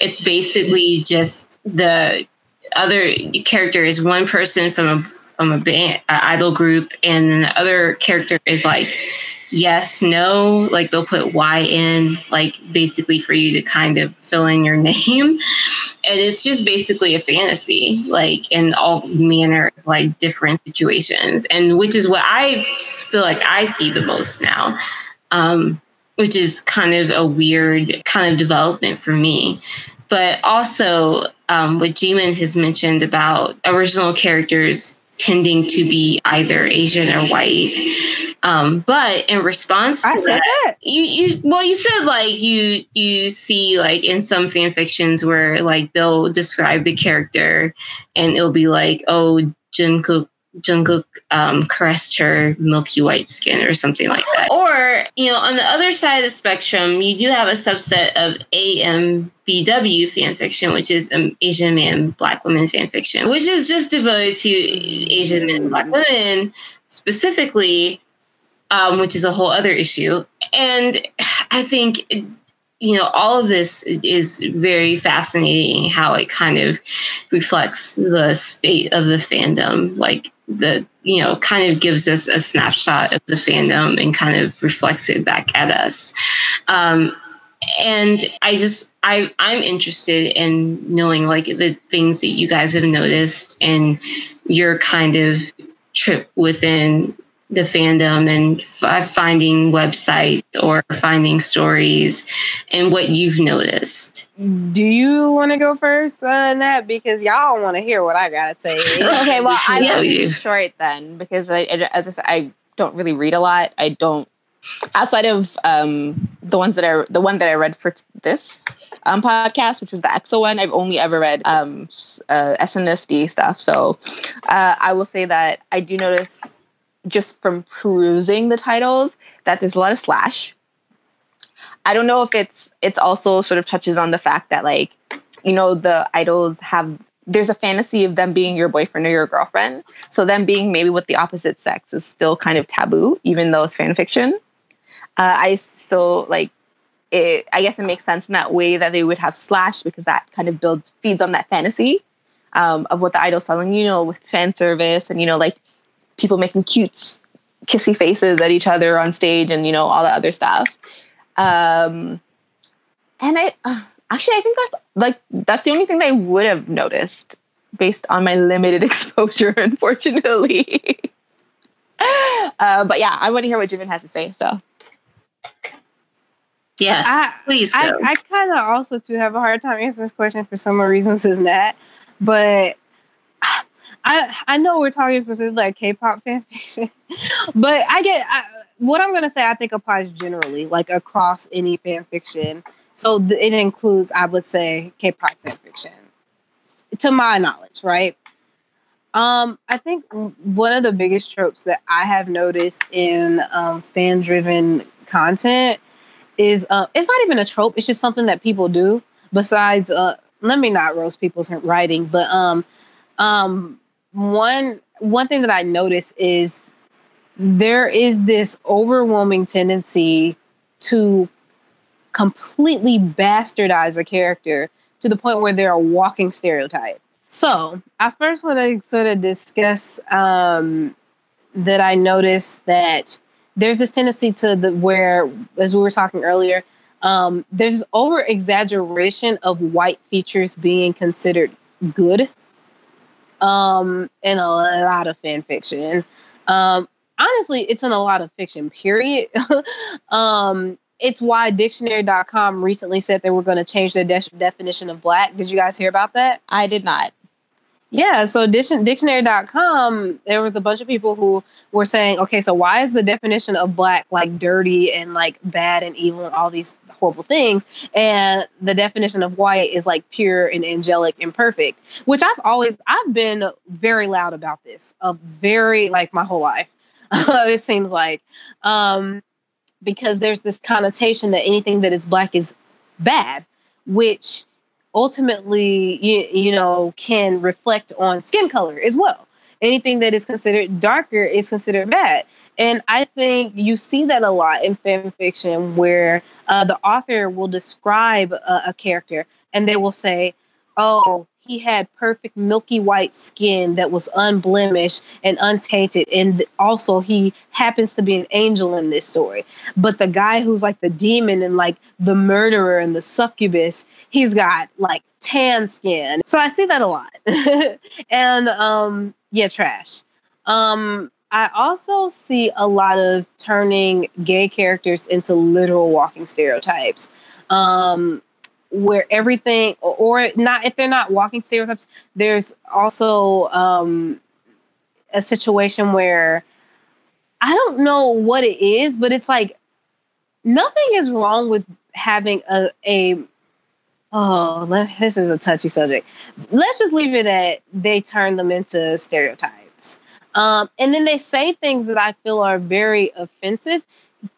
it's basically just the other character is one person from a from a band, an idol group, and then the other character is like yes, no, like they'll put Y in, like basically for you to kind of fill in your name. And it's just basically a fantasy, like in all manner of like different situations. And which is what I feel like I see the most now. Um, which is kind of a weird kind of development for me. But also, um, what Jimin has mentioned about original characters tending to be either Asian or white. Um, but in response to I said that, that, you you well you said like you you see like in some fan fictions where like they'll describe the character and it'll be like oh Jungkook Jungkook um, caressed her milky white skin or something like that. Or, you know, on the other side of the spectrum, you do have a subset of AMBW fan fiction, which is um, Asian man, black woman fan fiction, which is just devoted to Asian men, black women specifically, um, which is a whole other issue. And I think you know, all of this is very fascinating how it kind of reflects the state of the fandom. Like the, you know, kind of gives us a snapshot of the fandom and kind of reflects it back at us. Um, and I just, I, I'm interested in knowing like the things that you guys have noticed and your kind of trip within the fandom and f- finding websites or finding stories and what you've noticed. Do you want to go first on that? Because y'all want to hear what I got to say. okay, well, I'm going to short then because I, as I said, I don't really read a lot. I don't, outside of um, the ones that I, the one that I read for t- this um, podcast, which was the EXO one, I've only ever read um, uh, SNSD stuff. So uh, I will say that I do notice just from perusing the titles that there's a lot of slash. I don't know if it's it's also sort of touches on the fact that like you know the idols have there's a fantasy of them being your boyfriend or your girlfriend. So them being maybe with the opposite sex is still kind of taboo, even though it's fan fiction. Uh, I still like it. I guess it makes sense in that way that they would have slash because that kind of builds feeds on that fantasy um, of what the idol's selling. You know, with fan service and you know like people making cute kissy faces at each other on stage and you know all that other stuff. Um and i uh, actually i think that's like that's the only thing that i would have noticed based on my limited exposure unfortunately. Uh, but yeah i want to hear what jimin has to say so. Yes I, please go. i, I kind of also too have a hard time answering this question for similar reasons as that but I I know we're talking specifically like K-pop fan fiction, but I get I, what I'm gonna say. I think applies generally, like across any fan fiction. So th- it includes, I would say, K-pop fan fiction, to my knowledge, right? Um, I think one of the biggest tropes that I have noticed in um, fan driven content is uh, it's not even a trope. It's just something that people do. Besides, uh, let me not roast people's writing, but um, um, one one thing that I notice is there is this overwhelming tendency to completely bastardize a character to the point where they're a walking stereotype. So I first want to sort of discuss um, that I noticed that there's this tendency to the where, as we were talking earlier, um, there's this over exaggeration of white features being considered good um, in a lot of fan fiction. Um, honestly, it's in a lot of fiction, period. um, it's why dictionary.com recently said they were going to change their de- definition of black. Did you guys hear about that? I did not. Yeah, so dictionary.com, there was a bunch of people who were saying, okay, so why is the definition of black like dirty and like bad and evil and all these horrible things? And the definition of white is like pure and angelic and perfect, which I've always, I've been very loud about this, a very, like my whole life. it seems like, um, because there's this connotation that anything that is black is bad, which ultimately you, you know can reflect on skin color as well anything that is considered darker is considered bad and i think you see that a lot in fan fiction where uh, the author will describe a, a character and they will say oh he had perfect milky white skin that was unblemished and untainted and also he happens to be an angel in this story. But the guy who's like the demon and like the murderer and the succubus he's got like tan skin. So i see that a lot. And um yeah trash. Um I also see a lot of turning gay characters into literal walking stereotypes. Um, where everything or not if they're not walking stereotypes there's also um a situation where i don't know what it is but it's like nothing is wrong with having a a oh this is a touchy subject let's just leave it at they turn them into stereotypes um and then they say things that i feel are very offensive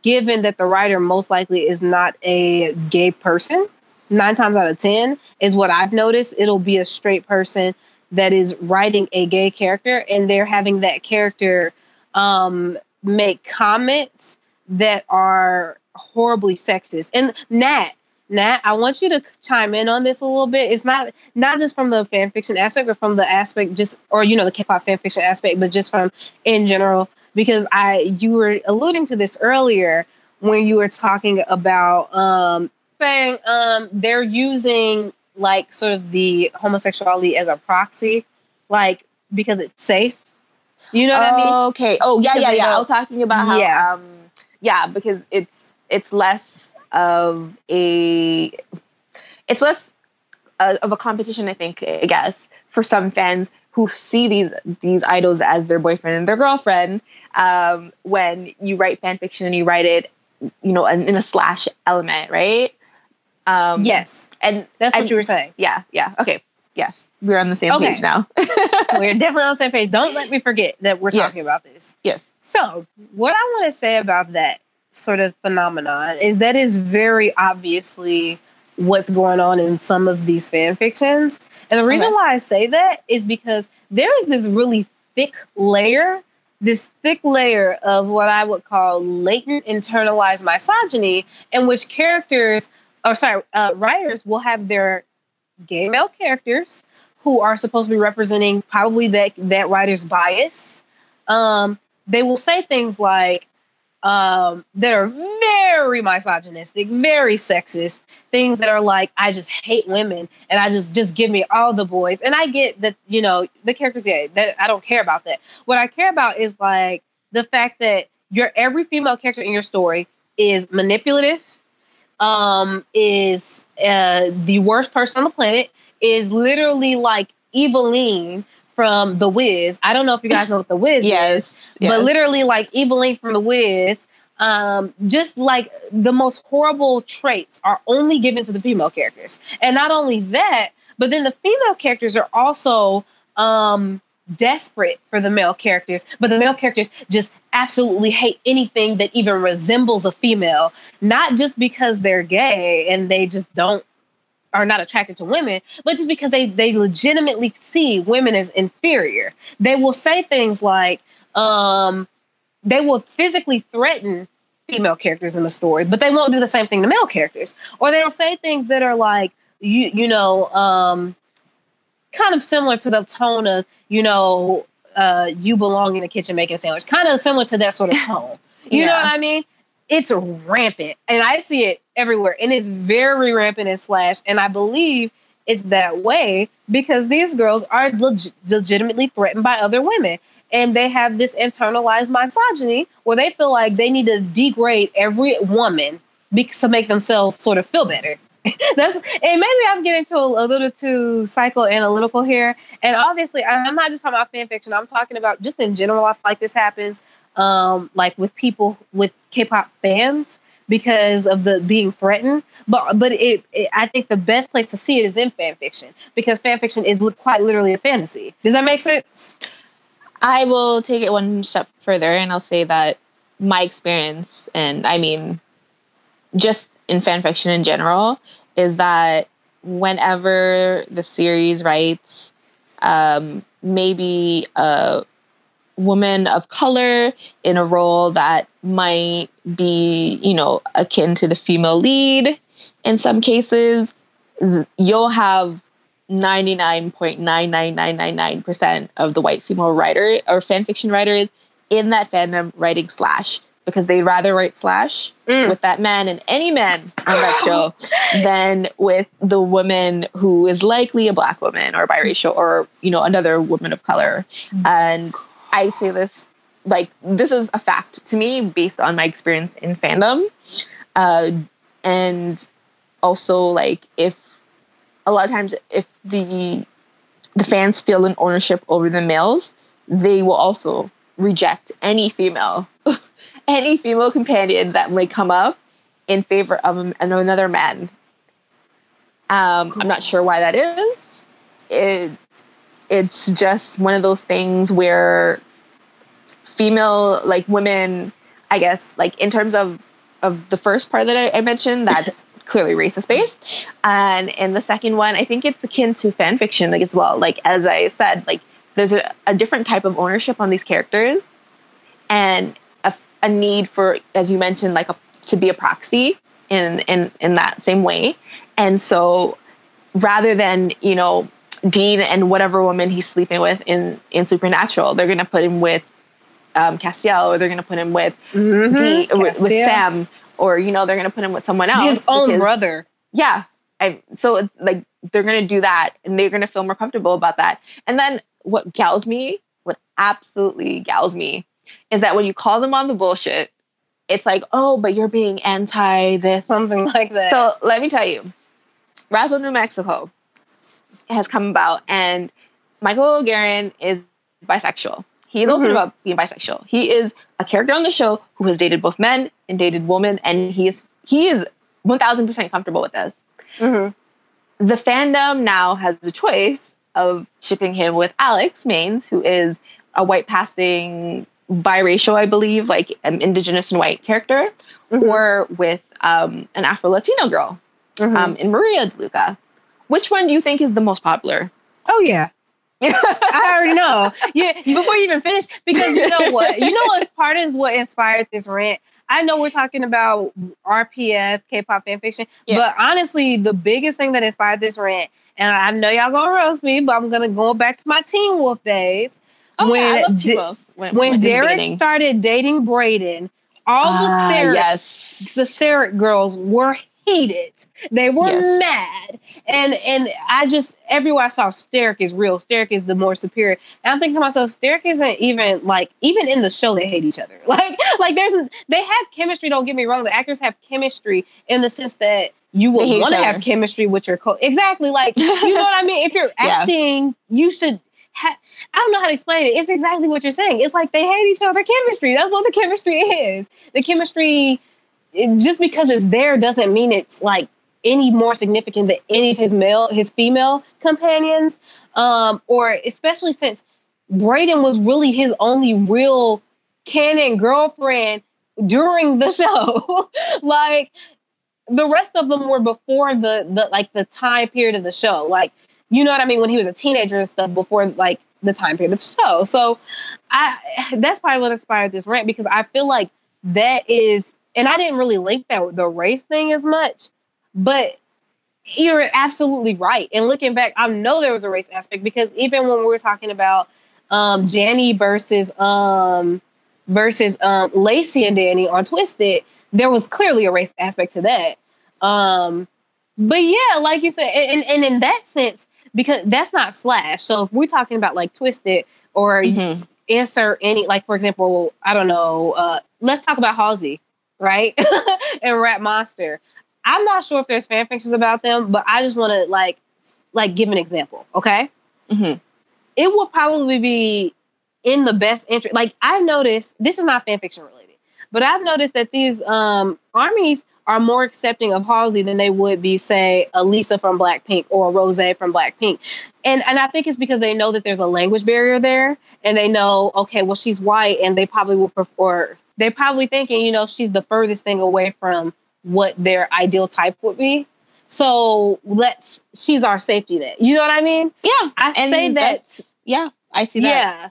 given that the writer most likely is not a gay person nine times out of 10 is what I've noticed. It'll be a straight person that is writing a gay character and they're having that character um, make comments that are horribly sexist. And Nat, Nat, I want you to chime in on this a little bit. It's not not just from the fan fiction aspect, but from the aspect just or you know the K-pop fan fiction aspect, but just from in general. Because I you were alluding to this earlier when you were talking about um, saying um, they're using like sort of the homosexuality as a proxy, like because it's safe. You know what oh, I mean? Okay. Oh yeah, yeah, yeah. I was talking about how Yeah. um yeah, because it's it's less of a it's less uh, of a competition, I think, I guess, for some fans who see these these idols as their boyfriend and their girlfriend. Um, when you write fan fiction and you write it, you know, in, in a slash element, right? Um, Yes, and that's what I'm- you were saying. Yeah, yeah. Okay. Yes, we're on the same Okay. page now. We're definitely on the same page. Don't let me forget that we're Yes. talking about this. yes. So, what I want to say about that sort of phenomenon is that is very obviously what's going on in some of these fan fictions. And the reason Okay. why I say that is because there is this really thick layer, this thick layer of what I would call latent internalized misogyny, in which characters, or sorry, uh, writers will have their gay male characters who are supposed to be representing probably that that writer's bias. Um, they will say things like um, that are very misogynistic, very sexist. Things that are like, "I just hate women, and I just just give me all the boys." And I get that, you know, the character's gay. That I don't care about that. What I care about is like the fact that your every female character in your story is manipulative, um, is uh, the worst person on the planet, is literally like Evillene from The Wiz. I don't know if you guys know what The Wiz is, Yes. yes. but literally like Evillene from The Wiz. Um, just like the most horrible traits are only given to the female characters, and not only that, but then the female characters are also um desperate for the male characters, but the male characters just absolutely hate anything that even resembles a female, not just because they're gay and they just don't are not attracted to women, but just because they they legitimately see women as inferior. They will say things like, um, they will physically threaten female characters in the story, but they won't do the same thing to male characters. Or they'll say things that are like, you you know, um, kind of similar to the tone of, you know, uh, you belong in the kitchen making a sandwich, kind of similar to that sort of tone. You yeah. know what I mean? It's rampant, and I see it everywhere, and it's very rampant in Slash. And I believe it's that way because these girls are leg- legitimately threatened by other women and they have this internalized misogyny where they feel like they need to degrade every woman because to make themselves sort of feel better. That's and maybe I'm getting to a, a, little too psychoanalytical here. And obviously, I'm not just talking about fan fiction. I'm talking about just in general. I feel like this happens, um, like with people with K-pop fans because of the being threatened. But but it, it, I think the best place to see it is in fan fiction because fan fiction is quite literally a fantasy. Does that make sense? I will take it one step further and I'll say that my experience, and I mean, just in fan fiction in general, is that whenever the series writes um, maybe a woman of color in a role that might be, you know, akin to the female lead in some cases, you'll have 99.99999% of the white female writer or fan fiction writers in that fandom writing slash because they'd rather write slash mm. with that man and any man on that show than with the woman who is likely a black woman or biracial or you know another woman of color mm. and i say this like this is a fact to me based on my experience in fandom uh, and also like if a lot of times if the the fans feel an ownership over the males, they will also reject any female, any female companion that may come up in favor of another man. Um, I'm not sure why that is. It it's just one of those things where female like women, I guess, like in terms of of the first part that I, I mentioned, that's clearly racist based. And in the second one, I think it's akin to fan fiction like as well. Like as I said, like there's a, a different type of ownership on these characters and a, a need for, as you mentioned, like a, to be a proxy in, in, in that same way. And so rather than, you know, Dean and whatever woman he's sleeping with in, in Supernatural, they're to put him with um, Castiel or they're to put him with mm-hmm. Dean, with, with Sam or you know they're gonna put him with someone else. His own because, brother. Yeah. I, so it's like they're gonna do that and they're gonna feel more comfortable about that. And then what gals me, what absolutely gals me, is that when you call them on the bullshit, it's like, oh, but you're being anti this. Something like that. So let me tell you, Roswell, New Mexico has come about and Michael Guerin is bisexual. He's mm-hmm. open about being bisexual. He is a character on the show who has dated both men and dated women, and he is he is one thousand percent comfortable with this. Mm-hmm. The fandom now has the choice of shipping him with Alex Manes, who is a white passing biracial, I believe, like an indigenous and white character, mm-hmm. or with um, an Afro Latino girl mm-hmm. um, in Maria DeLuca. Which one do you think is the most popular? Oh yeah, I already know. Yeah, before you even finish, because you know what? You know what's part of what inspired this rant. I know we're talking about RPF, K-pop fan fiction, yeah. but honestly, the biggest thing that inspired this rant, and I know y'all gonna roast me, but I'm gonna go back to my Teen Wolf days. Oh, when yeah, D- when, when Derek started dating Braeden, all uh, the Sterek, yes. the Sterek girls were hated. They were yes. mad. And and I just everywhere I saw Sterek is real. Sterek is the more superior. And I'm thinking to myself, Sterek isn't even like even in the show they hate each other. Like like there's they have chemistry, don't get me wrong. The actors have chemistry in the sense that you would want to have chemistry with your co exactly like you know what I mean? If you're acting, yeah. you should I don't know how to explain it. It's exactly what you're saying. It's like they hate each other chemistry. That's what the chemistry is. The chemistry it, just because it's there doesn't mean it's like any more significant than any of his male his female companions um or especially since Braeden was really his only real canon girlfriend during the show. like the rest of them were before the the like the time period of the show. Like you know what I mean when he was a teenager and stuff before like the time period of the show. So I that's probably what inspired this rant because I feel like that is and I didn't really link that with the race thing as much, but you're absolutely right. And looking back, I know there was a race aspect because even when we were talking about um Janny versus um versus um Lacey and Danny on Twisted, there was clearly a race aspect to that. Um but yeah, like you said, and, and in that sense, because that's not slash. So if we're talking about like Twisted or mm-hmm. insert any, like for example, I don't know, uh let's talk about Halsey, right? and Rap Monster. I'm not sure if there's fan fictions about them, but I just want to like like give an example, okay? Mm-hmm. It will probably be in the best interest. Like I've noticed, this is not fan fiction related, but I've noticed that these um, armies are more accepting of Halsey than they would be, say, a Lisa from Blackpink or a Rose from Blackpink. And and I think it's because they know that there's a language barrier there, and they know, okay, well, she's white, and they probably will prefer. They're probably thinking, you know, she's the furthest thing away from what their ideal type would be. So let's she's our safety net. You know what I mean? Yeah. I say that yeah, I see that. Yeah.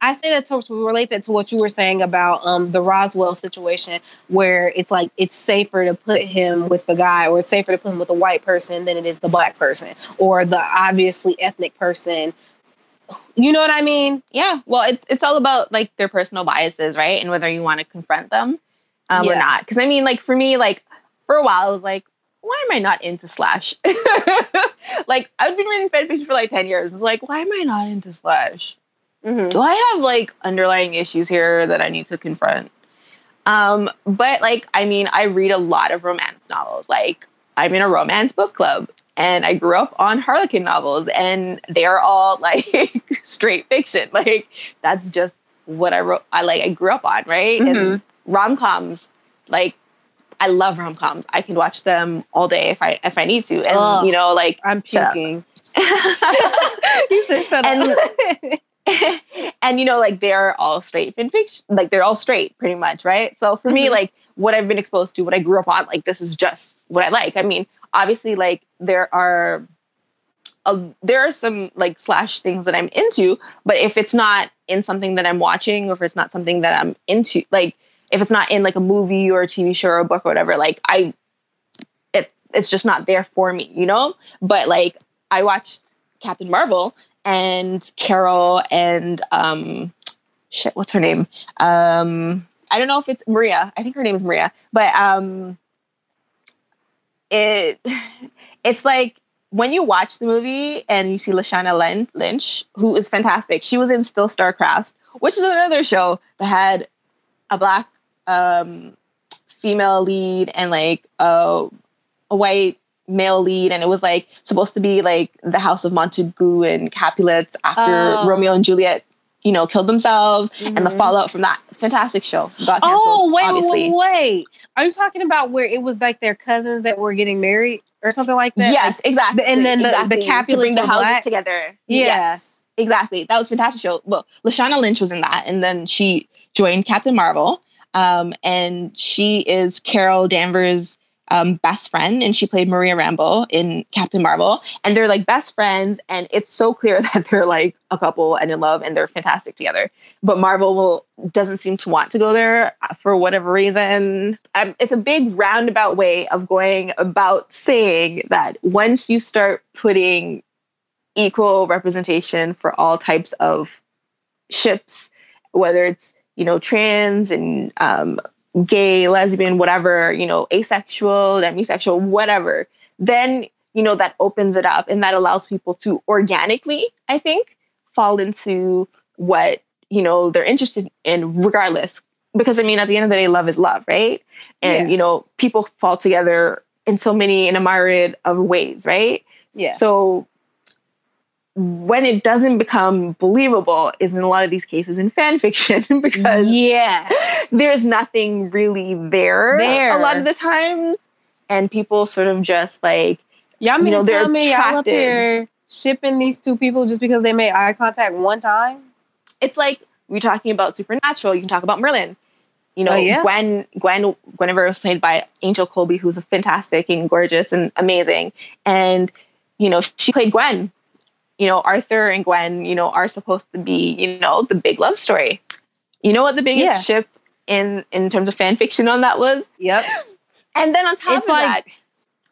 I say that to, to relate that to what you were saying about um, the Roswell situation, where it's like it's safer to put him with the guy, or it's safer to put him with a white person than it is the black person, or the obviously ethnic person. You know what I mean? Yeah. Well, it's it's all about like their personal biases, right, and whether you want to confront them um, yeah. or not. Because I mean, like for me, like for a while, I was like, why am I not into Slash? like I've been reading fanfiction for like ten years. like, why am I not into Slash? Mm-hmm. Do I have like underlying issues here that I need to confront? Um, but like, I mean, I read a lot of romance novels. Like, I'm in a romance book club, and I grew up on Harlequin novels, and they are all like straight fiction. Like, that's just what I wrote. I like. I grew up on, right? Mm-hmm. And rom coms, like I love rom coms. I can watch them all day if I if I need to. And Ugh, you know, like I'm puking. you said shut and, up. and you know, like they're all straight fiction. Like they're all straight, pretty much, right? So for mm-hmm. me, like what I've been exposed to, what I grew up on, like this is just what I like. I mean, obviously, like there are. A, there are some like slash things that I'm into, but if it's not in something that I'm watching, or if it's not something that I'm into, like if it's not in like a movie or a TV show or a book or whatever, like I, it it's just not there for me, you know. But like I watched Captain Marvel and Carol and um, shit, what's her name? Um, I don't know if it's Maria. I think her name is Maria, but um, it it's like when you watch the movie and you see Lashana Lynch, who is fantastic. She was in Still Star-Crossed, which is another show that had a black um, female lead and like a, a white male lead and it was like supposed to be like the house of montague and capulets after oh. romeo and juliet you know killed themselves mm-hmm. and the mm-hmm. fallout from that fantastic show got canceled, oh wait, wait wait are you talking about where it was like their cousins that were getting married or something like that yes like, exactly and then the, exactly. the capulets bring the houses black? together yeah yes, exactly that was fantastic show well lashana lynch was in that and then she joined captain marvel um, and she is Carol Danvers' um, best friend, and she played Maria Rambeau in Captain Marvel. And they're like best friends, and it's so clear that they're like a couple and in love, and they're fantastic together. But Marvel will, doesn't seem to want to go there uh, for whatever reason. Um, it's a big roundabout way of going about saying that once you start putting equal representation for all types of ships, whether it's you know, trans and um, gay, lesbian, whatever, you know, asexual, demisexual, whatever, then, you know, that opens it up and that allows people to organically, I think, fall into what, you know, they're interested in regardless. Because I mean, at the end of the day, love is love, right? And, yeah. you know, people fall together in so many in a myriad of ways, right? Yeah. So when it doesn't become believable is in a lot of these cases in fan fiction because yeah there's nothing really there, there a lot of the times and people sort of just like y'all mean you know, to tell me y'all up here shipping these two people just because they made eye contact one time it's like we're talking about supernatural. You can talk about Merlin. You know, Oh, yeah. Gwen, Gwen, Guinevere was played by Angel Coulby, who's a fantastic and gorgeous and amazing. And, you know, she played Gwen. You know, Arthur and Gwen, you know, are supposed to be, you know, the big love story. You know what the biggest Yeah. ship in in terms of fan fiction on that was? Yep. And then on top It's of like- that,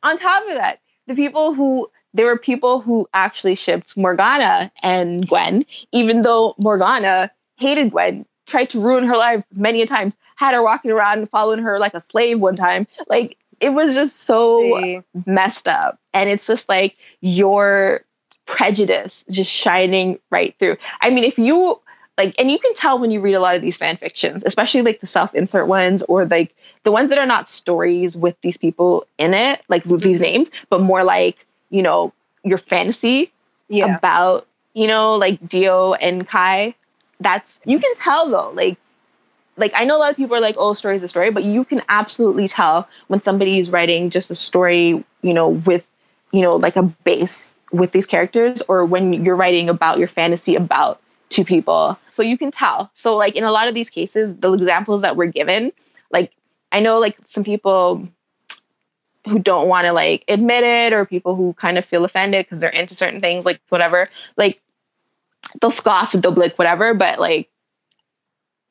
on top of that, the people who there were people who actually shipped Morgana and Gwen, even though Morgana hated Gwen, tried to ruin her life many a times, had her walking around and following her like a slave one time. Like it was just so See, messed up. And it's just like your prejudice just shining right through. I mean, if you like, and you can tell when you read a lot of these fan fictions, especially like the self insert ones or like the ones that are not stories with these people in it, like with these mm-hmm. names, but more like, you know, your fantasy yeah. about, you know, like D.O and Kai. That's, you can tell though, like, like I know a lot of people are like, oh, story is a story, but you can absolutely tell when somebody is writing just a story, you know, with, you know, like a base with these characters, or when you're writing about your fantasy about two people. So you can tell. So like in a lot of these cases, the examples that were given, like I know like some people who don't want to like admit it or people who kind of feel offended because they're into certain things, like whatever, like they'll scoff, they'll be like whatever, but like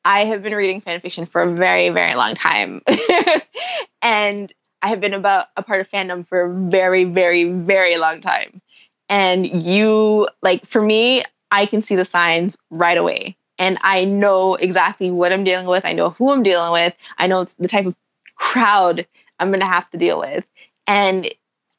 I have been reading fan fiction for a very, very long time. and I have been about a part of fandom for a very, very, very long time. And you like for me, I can see the signs right away. And I know exactly what I'm dealing with. I know who I'm dealing with. I know it's the type of crowd I'm gonna have to deal with. And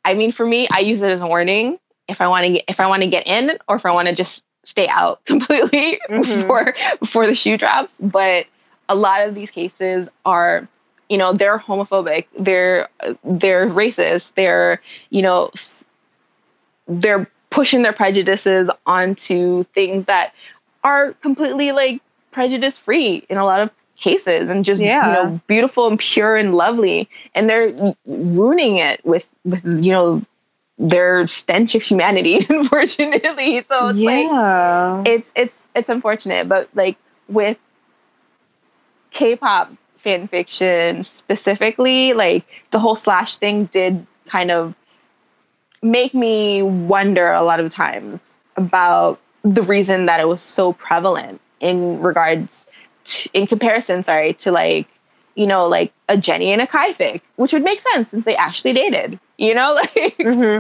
I mean for me, I use it as a warning if I want to get if I want to get in or if I want to just stay out completely Mhm. before before the shoe drops. But a lot of these cases are, you know, they're homophobic, they're they're racist, they're you know, they're pushing their prejudices onto things that are completely like prejudice free in a lot of cases and just Yeah. you know beautiful and pure and lovely. And they're ruining it with with you know their stench of humanity unfortunately. So it's like it's it's it's unfortunate. But like with k-pop fan fiction specifically like the whole slash thing did kind of make me wonder a lot of times about the reason that it was so prevalent in regards to, in comparison sorry to like you know like a Jennie and a kai fic which would make sense since they actually dated you know like hmm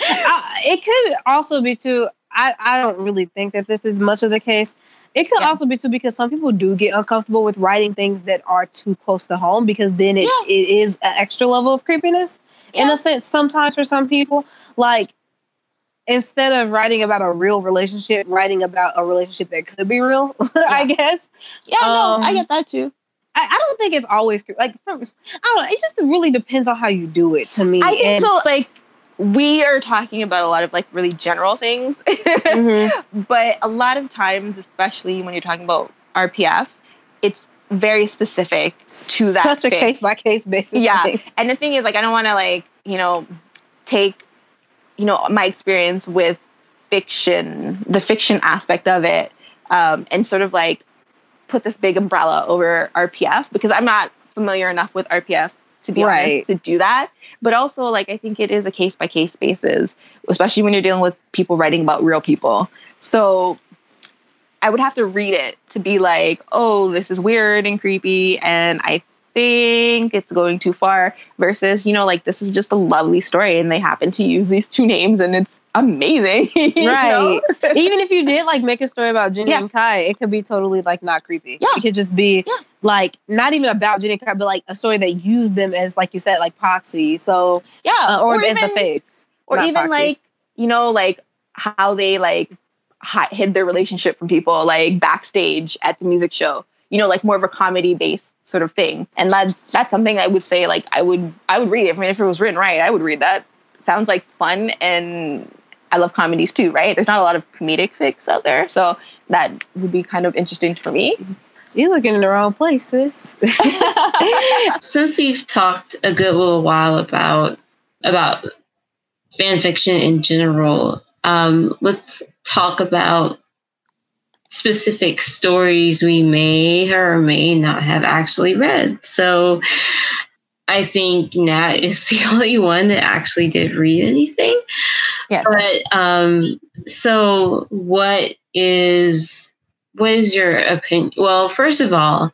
it could also be too. I, I don't really think that this is much of the case. It could Yeah. also be too because some people do get uncomfortable with writing things that are too close to home because then it, Yeah. it is an extra level of creepiness in a sense. Sometimes for some people, like instead of writing about a real relationship, writing about a relationship that could be real, I guess. yeah no i Um, get that too I, I don't think it's always like I don't know. It just really depends on how you do it. To me, I think And- so. Like we are talking about a lot of like really general things, Mhm. but a lot of times, especially when you're talking about RPF, very specific to that. such a case by case basis. Yeah. And the thing is, like, I don't want to like you know take you know my experience with fiction, the fiction aspect of it, um, and sort of like put this big umbrella over RPF because I'm not familiar enough with RPF to be Right. honest to do that. But also, like, I think it is a case by case basis, especially when you're dealing with people writing about real people. So I would have to read it to be like, oh, this is weird and creepy, and I think it's going too far. Versus, you know, like this is just a lovely story, and they happen to use these two names, and it's amazing. you know? Right. Even if you did like make a story about Jennie Yeah. and Kai, it could be totally like not creepy. Yeah. It could just be Yeah. like not even about Jennie and Kai, but like a story that used them as like you said, like proxy. So Yeah. uh, or, as even, the face. or even proxy. like you know like how they like hi- hid their relationship from people like backstage at the music show. You know like more of a comedy based sort of thing. And that's that's something i would say like i would i would read. I mean if it was written right i would read that. Sounds like fun and i love comedies too right? There's not a lot of comedic fics out there so that would be kind of interesting for me. You're looking in the wrong places. Since we've talked a good little while about about fan fiction in general, um, let's talk about specific stories we may or may not have actually read. So I think Nat is the only one that actually did read anything. Yes. But um, so what is what is your opinion? Well, first of all,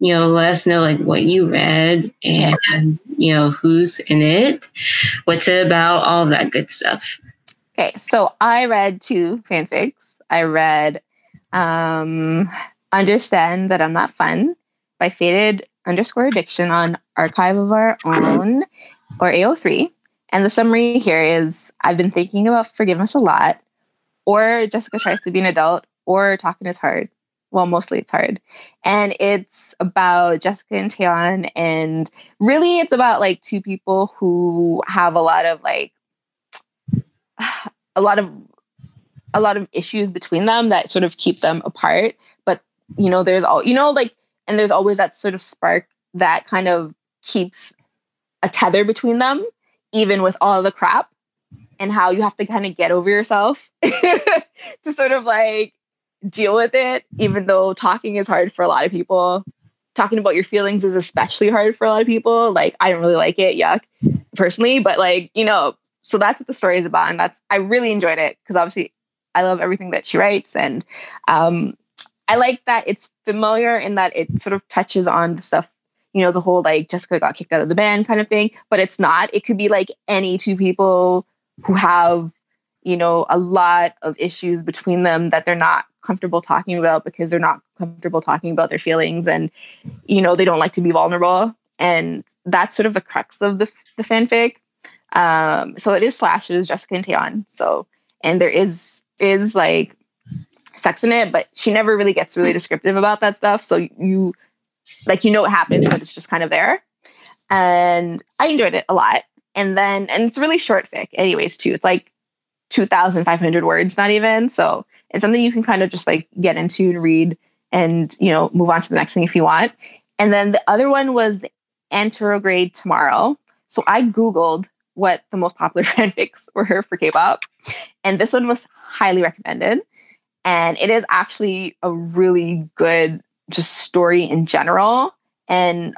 you know, let us know like what you read and you know who's in it, what's it about, all that good stuff. Okay, so I read two fanfics. I read um, Understand That I'm Not Fun by Faded underscore addiction on Archive of Our Own or AO3. And the summary here is I've been thinking about forgiveness a lot, or Jessica tries to be an adult, or talking is hard. Well, mostly it's hard. And it's about Jessica and Taeyeon. And really, it's about like two people who have a lot of like, a lot of a lot of issues between them that sort of keep them apart. But you know there's all you know like and there's always that sort of spark that kind of keeps a tether between them even with all the crap and how you have to kind of get over yourself to sort of like deal with it even though talking is hard for a lot of people. Talking about your feelings is especially hard for a lot of people. Like i don't really like it yuck personally but like you know so that's what the story is about and that's i really enjoyed it because obviously i love everything that she writes and um, i like that it's familiar in that it sort of touches on the stuff you know the whole like jessica got kicked out of the band kind of thing but it's not. It could be like any two people who have you know a lot of issues between them that they're not comfortable talking about because they're not comfortable talking about their feelings and you know they don't like to be vulnerable and that's sort of the crux of the, the fanfic um, so it is Slash, it is Jessica and Taeyeon. So and there is is like sex in it, but she never really gets really descriptive about that stuff. So you like you know what happens, but it's just kind of there. And I enjoyed it a lot. And then and it's really short fic, anyways, too. It's like two thousand five hundred words, not even. So it's something you can kind of just like get into and read and you know move on to the next thing if you want. And then the other one was Anterograde Tomorrow. So I Googled what the most popular fanfics were for K-pop, and this one was highly recommended. And it is actually a really good just story in general. And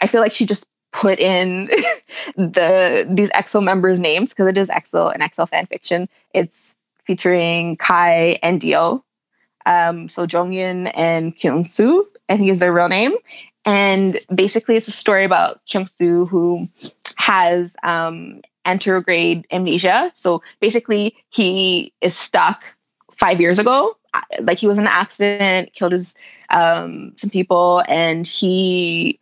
I feel like she just put in the these EXO members' names because it is EXO and EXO fan fiction. It's featuring Kai and D.O. Um, so Jonghyun and Kyung-soo, I think is their real name. And basically, it's a story about Kyung Soo who has um, anterograde amnesia. So basically, he is stuck five years ago. Like he was in an accident, killed his um, some people, and he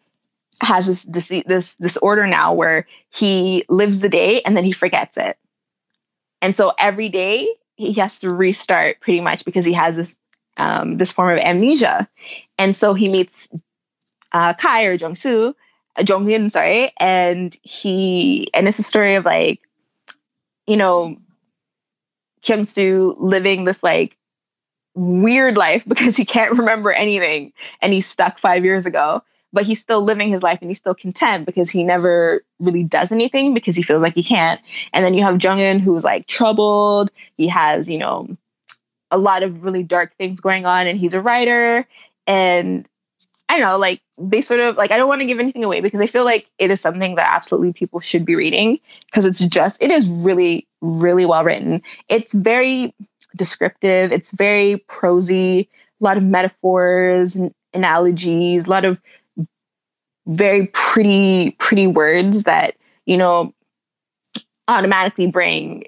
has this, this this disorder now where he lives the day and then he forgets it. And so every day he has to restart pretty much because he has this um, this form of amnesia. And so he meets uh, Kai or Jung Jungsu, uh, Jonghyun, sorry, and he and it's a story of like, you know, Kyung Soo living this like weird life because he can't remember anything and he's stuck five years ago but he's still living his life and he's still content because he never really does anything because he feels like he can't. And then you have Jongin who's like troubled. He has, you know, a lot of really dark things going on and he's a writer. And I don't know, like they sort of like I don't want to give anything away because I feel like it is something that absolutely people should be reading because it's just it is really really well written. It's very descriptive, it's very prosy, a lot of metaphors and analogies, a lot of very pretty pretty words that, you know, automatically bring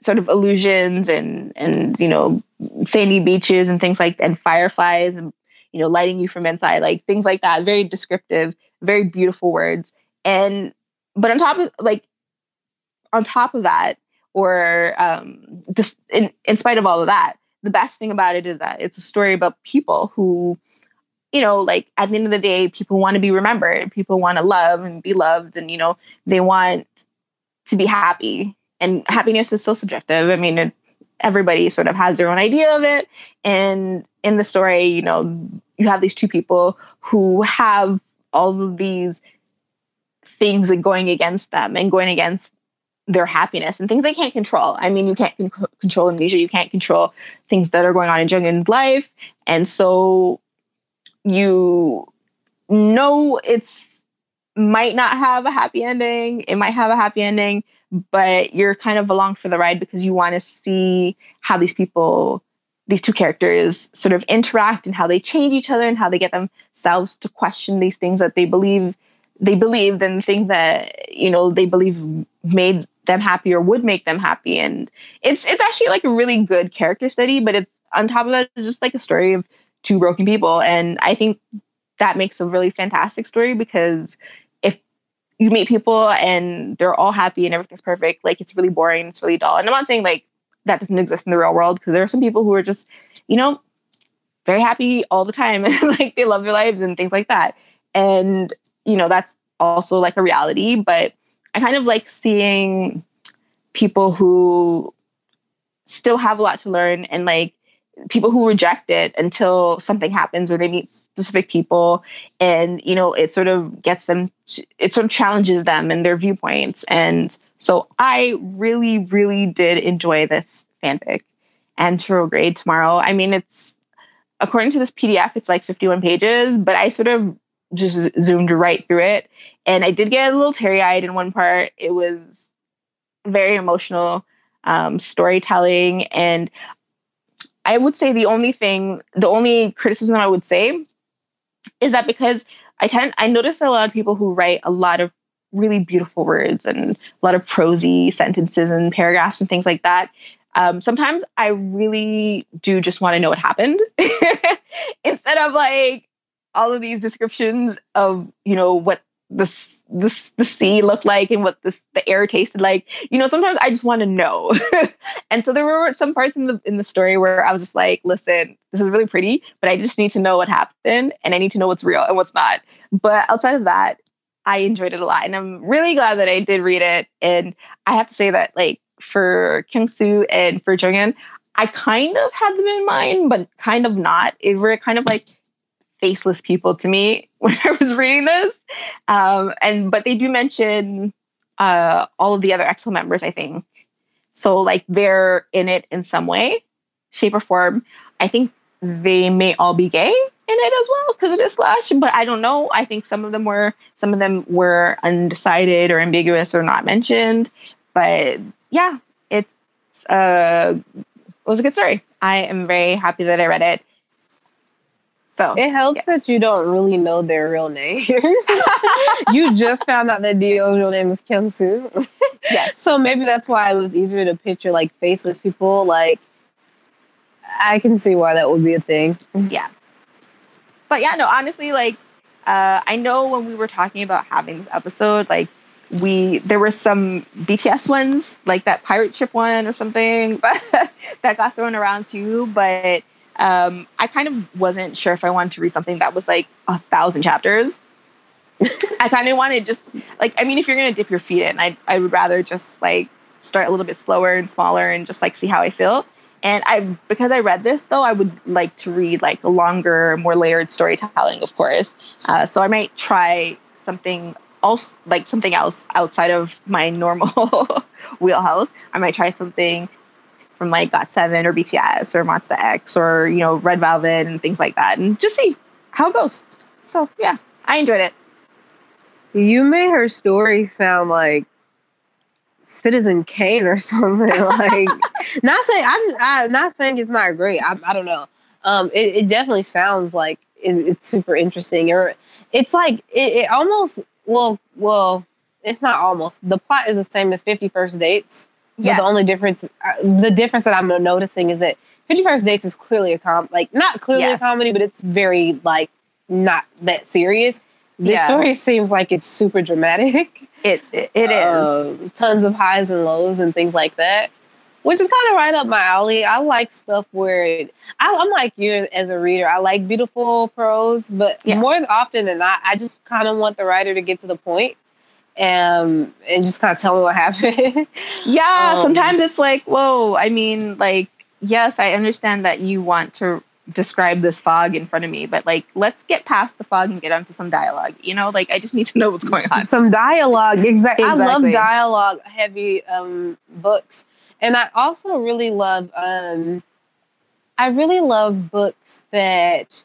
sort of illusions and and you know sandy beaches and things like and fireflies and you know, lighting you from inside, like things like that. Very descriptive, very beautiful words. And but on top of like on top of that, or um, this in, in spite of all of that, the best thing about it is that it's a story about people who, you know, like at the end of the day, people want to be remembered. People want to love and be loved, and you know, they want to be happy. And happiness is so subjective. I mean, it, everybody sort of has their own idea of it. And in the story, you know, you have these two people who have all of these things going against them and going against their happiness and things they can't control. I mean, you can't con- control amnesia, you can't control things that are going on in Junghyun's life, and so you know it's might not have a happy ending. It might have a happy ending, but you're kind of along for the ride because you want to see how these people these two characters sort of interact and how they change each other and how they get themselves to question these things that they believe they believed and things that you know they believe made them happy or would make them happy. And it's it's actually like a really good character study but it's on top of that it's just like a story of two broken people. And i think that makes a really fantastic story because if you meet people and they're all happy and everything's perfect like it's really boring it's really dull. And i'm not saying like that doesn't exist in the real world because there are some people who are just you know very happy all the time and like they love their lives and things like that. And you know that's also like a reality but I kind of like seeing people who still have a lot to learn and like people who reject it until something happens where they meet specific people and you know it sort of gets them it sort of challenges them and their viewpoints and so i really really did enjoy this fanfic and grade tomorrow i mean it's according to this pdf it's like 51 pages but i sort of just zoomed right through it and I did get a little teary eyed in one part. It was very emotional um, storytelling. And I would say the only thing, the only criticism I would say is that because I tend, I notice that a lot of people who write a lot of really beautiful words and a lot of prosy sentences and paragraphs and things like that. Um, sometimes I really do just want to know what happened instead of like all of these descriptions of you know what the the the sea looked like and what the the air tasted like. You know, sometimes I just want to know. and so there were some parts in the in the story where I was just like, listen, this is really pretty, but I just need to know what happened and I need to know what's real and what's not. But outside of that, I enjoyed it a lot and I'm really glad that I did read it. And I have to say that like for Kyung Soo and for Jongin, I kind of had them in mind, but kind of not. It were kind of like faceless people to me when I was reading this. Um, and but they do mention uh, all of the other EXO members, I think. So like they're in it in some way, shape or form. I think they may all be gay in it as well because it is slash, but I don't know. I think some of them were some of them were undecided or ambiguous or not mentioned. But yeah, it's uh it was a good story. I am very happy that I read it. So it helps yes. that you don't really know their real names. you just found out that D.O.'s real name is kim Soo. yes. So maybe that's why it was easier to picture like faceless people. Like I can see why that would be a thing. Yeah. But yeah, no, honestly, like uh, I know when we were talking about having this episode, like we there were some BTS ones, like that pirate ship one or something, that got thrown around too. But um, I kind of wasn't sure if I wanted to read something that was like a thousand chapters. I kind of wanted just like I mean, if you're gonna dip your feet in, I I would rather just like start a little bit slower and smaller and just like see how I feel. And I because I read this though, I would like to read like a longer, more layered storytelling, of course. Uh, so I might try something else, like something else outside of my normal wheelhouse. I might try something from like GOT7 or BTS or Monsta X or, you know, Red Velvet and things like that and just see how it goes. So, yeah, I enjoyed it. You made her story sound like Citizen Kane or something. like, not saying I'm, I'm not saying it's not great. I, I don't know. Um, it, it definitely sounds like it, it's super interesting. Or it's like it, almost well, well, it's not almost. The plot is the same as Fifty First Dates. But the only difference, uh, the difference that I'm noticing is that Fifty First Dates is clearly a com, like not clearly yes. a comedy, but it's very like not that serious. This yeah. story seems like it's super dramatic. It it, it um, is tons of highs and lows and things like that, which is kind of right up my alley. I like stuff where it, I, am like you as a reader. I like beautiful prose, but yeah. more often than not, I just kind of want the writer to get to the point um, and just kind of tell me what happened. yeah, um, sometimes it's like, whoa. I mean, like, yes, I understand that you want to describe this fog in front of me, but like let's get past the fog and get onto some dialogue. You know, like I just need to know what's going on. Some dialogue, exactly. I love dialogue heavy um, books, and I also really love. Um, I really love books that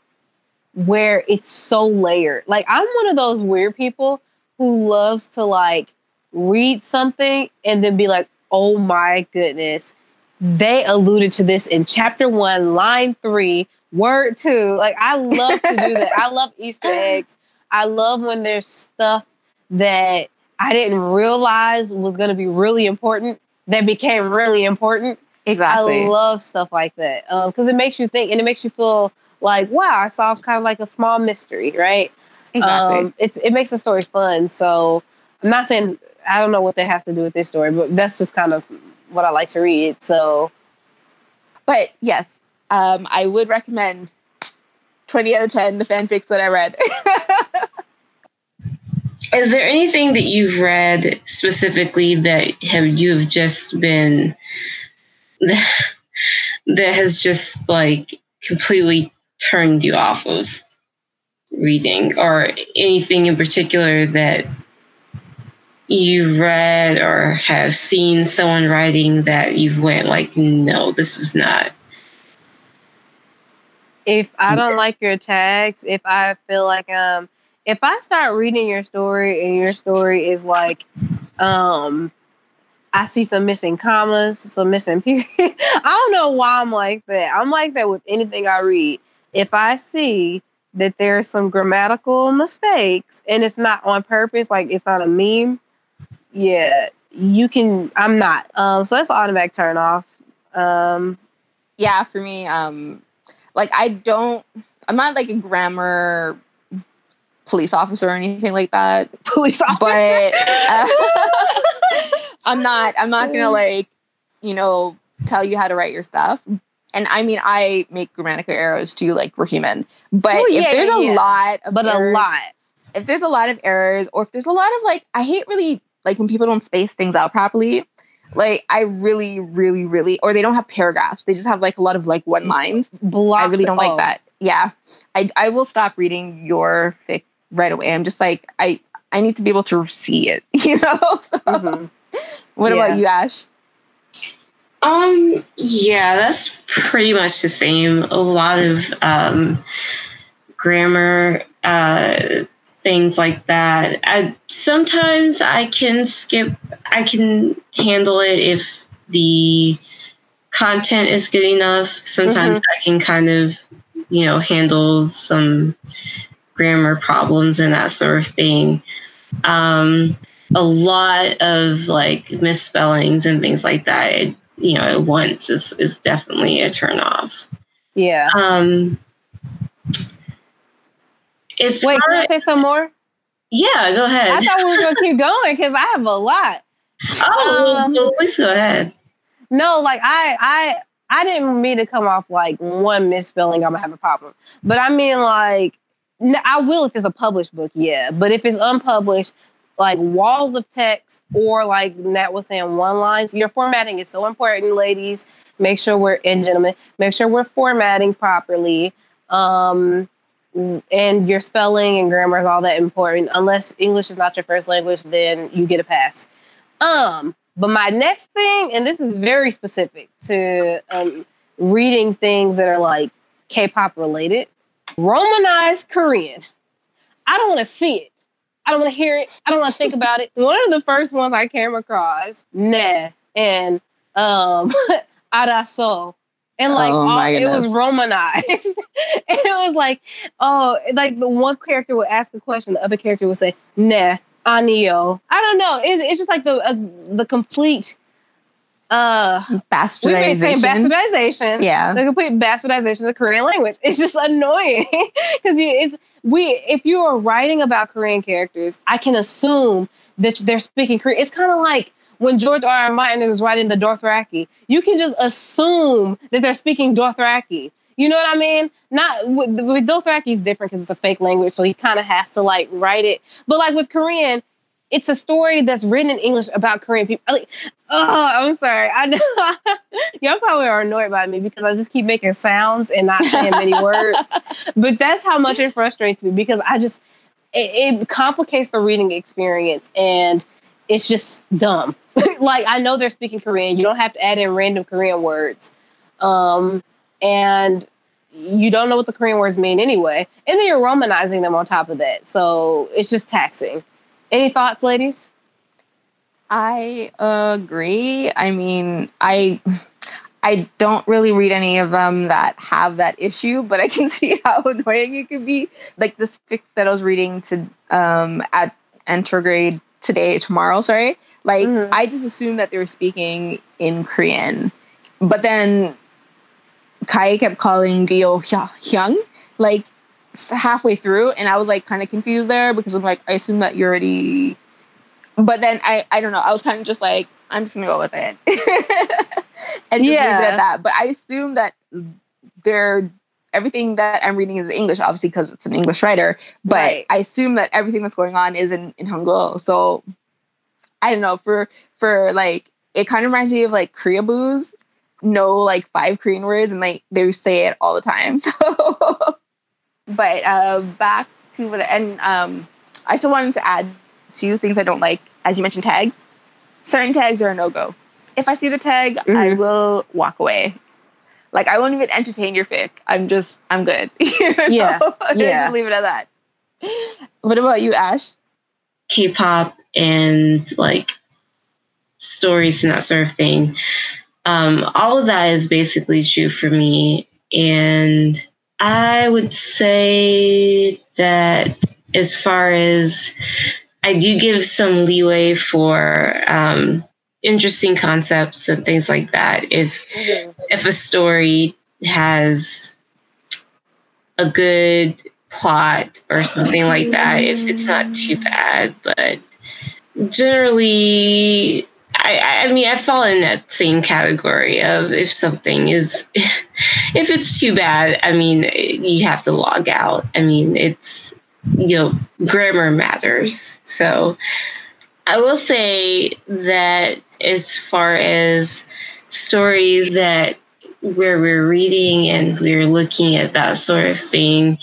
where it's so layered. Like I'm one of those weird people who loves to like read something and then be like, "Oh my goodness." They alluded to this in chapter one, line three, word two. Like, I love to do that. I love Easter eggs. I love when there's stuff that I didn't realize was going to be really important that became really important. Exactly. I love stuff like that because it makes you think and it makes you feel like, wow, I solved kind of like a small mystery, right? exactly. Um, it's it makes the story fun. So I'm not saying I don't know what that has to do with this story, but that's just kind of what I like to read. So but yes, um, I would recommend 20 out of 10 the fanfics that I read. Is there anything that you've read specifically that have you have just been that has just like completely turned you off of reading or anything in particular that you read or have seen someone writing that you went like no this is not if I don't like your tags, if I feel like um if I start reading your story and your story is like um I see some missing commas, some missing period. I don't know why I'm like that. I'm like that with anything I read. If I see that there's some grammatical mistakes and it's not on purpose, like it's not a meme, yeah, you can I'm not. Um so that's an automatic turn off. Um yeah, for me, um, like I don't, I'm not like a grammar police officer or anything like that. police officer. But uh, I'm not, I'm not gonna like, you know, tell you how to write your stuff. And I mean, I make grammatical errors too, like we're human. But Oh, yeah, if there's yeah, a yeah. lot of but a lot. if there's a lot of errors or if there's a lot of like I hate really like when people don't space things out properly. Like I really, really, really or they don't have paragraphs. They just have like a lot of like one lines. Blocked I really don't like that. Yeah. I I will stop reading your fic right away. I'm just like I I need to be able to see it, you know? So, Mhm. what Yeah. about you, Ash? Um, yeah, that's pretty much the same. A lot of um, grammar uh, things like that. I sometimes I can skip. I can handle it if the content is good enough. Sometimes I can kind of, you know, handle some grammar problems and that sort of thing. Um, a lot of like misspellings and things like that. It, you know, at once is is definitely a turn off. Yeah. Um, as Wait, far can I say some more? yeah, go ahead. I thought we were gonna keep going because I have a lot. oh, um, well, please go ahead. No, like I, I, I didn't mean to come off like one misspelling. I'm gonna have a problem, but I mean like I will if it's a published book, yeah. But if it's unpublished, like walls of text or like Nat was saying, one lines. Your formatting is so important, ladies. Make sure we're and gentlemen. Make sure we're formatting properly. Um, and your spelling and grammar is all that important. Unless English is not your first language, then you get a pass. Um, but my next thing, and this is very specific to um, reading things that are like K-pop related, Romanized Korean. I don't want to see it. I don't want to hear it. I don't want to think about it. One of the first ones I came across, Ne and um, Araso. And like Oh all, it was. Romanized. and it was like, oh, like the one character would ask a question, the other character would say, nah Anio. I don't know. It's, it's just like the uh, the complete uh we been saying Bastardization. bastardization. Yeah. The complete bastardization of the Korean language. It's just annoying because it's we. If you are writing about Korean characters, I can assume that they're speaking Korean. It's kind of like when George R. R. Martin was writing the Dothraki. You can just assume that they're speaking Dothraki. You know what I mean? Not with, with Dothraki is different because it's a fake language, so he kind of has to like write it. But like with Korean, it's a story that's written in English about Korean people. Like, oh, I'm sorry. I know y'all probably are annoyed by me because I just keep making sounds and not saying many words. But that's how much it frustrates me because I just it, it complicates the reading experience and it's just dumb. like I know they're speaking Korean. You don't have to add in random Korean words. Um, and you don't know what the Korean words mean anyway. And then you're romanizing them on top of that. So it's just taxing. Any thoughts, ladies? I agree. I mean, I I don't really read any of them that have that issue, but I can see how annoying it could be. Like this fic that I was reading to um at Anterograde today, tomorrow, sorry. Like mm-hmm. I just assumed that they were speaking in Korean. But then Kai kept calling D.O. Hyung like halfway through, and I was like kind of confused there because I'm like, I assume that you're already. But then I, I don't know. I was kind of just like, I'm just gonna go with it, and just yeah. leave it at that. But I assume that they're everything that I'm reading is English, obviously because it's an English writer. But right. I assume that everything that's going on is in in Hangul. So I don't know for for like it kind of reminds me of like Koreaboos know like five Korean words and like they say it all the time. So, but uh, back to what and um, I still wanted to add two things I don't like. As you mentioned, tags. Certain tags are a no go. If I see the tag, mm-hmm. I will walk away. Like I won't even entertain your fic. I'm just I'm good. yeah, yeah. leave it at that. What about you, Ash? K-pop and like stories and that sort of thing um, all of that is basically true for me. And I would say that as far as I do give some leeway for um, interesting concepts and things like that. If mm-hmm. if a story has a good plot or something like that, if it's not too bad, but generally I, I mean, I fall in that same category of if something is, if it's too bad, I mean, you have to log out. I mean, it's, you know, grammar matters. So I will say that as far as stories that where we're reading and we're looking at that sort of thing,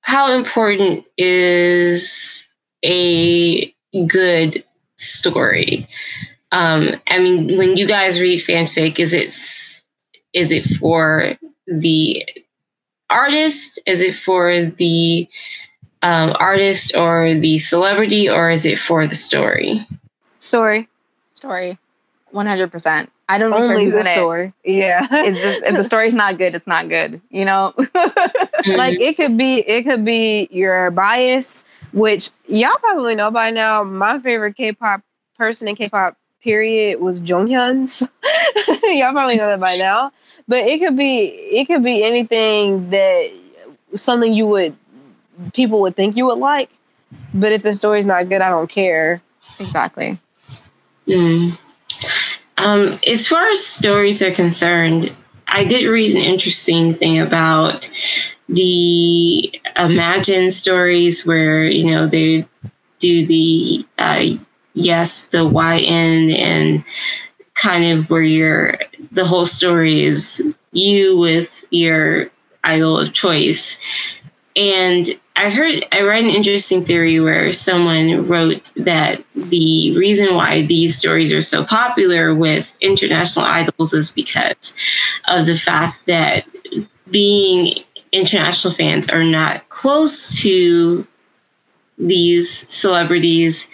how important is a good story? Um, I mean, when you guys read fanfic, is it is it for the artist? Is it for the um, artist or the celebrity, or is it for the story? Story. Story. One hundred percent. I don't only the story. It. Yeah, it's just if the story's not good, it's not good. You know, like it could be, it could be your bias, which y'all probably know by now. My favorite K-pop person in K-pop period was Jonghyun's. Y'all probably know that by now. But it could be it could be anything that something you would people would think you would like. But if the story's not good, I don't care. Exactly. Mm. Um, as far as stories are concerned, I did read an interesting thing about the Imagine stories where you know they do the uh, yes, the YN and kind of where your the whole story is you with your idol of choice. And I heard I read an interesting theory where someone wrote that the reason why these stories are so popular with international idols is because of the fact that being international fans are not close to these celebrities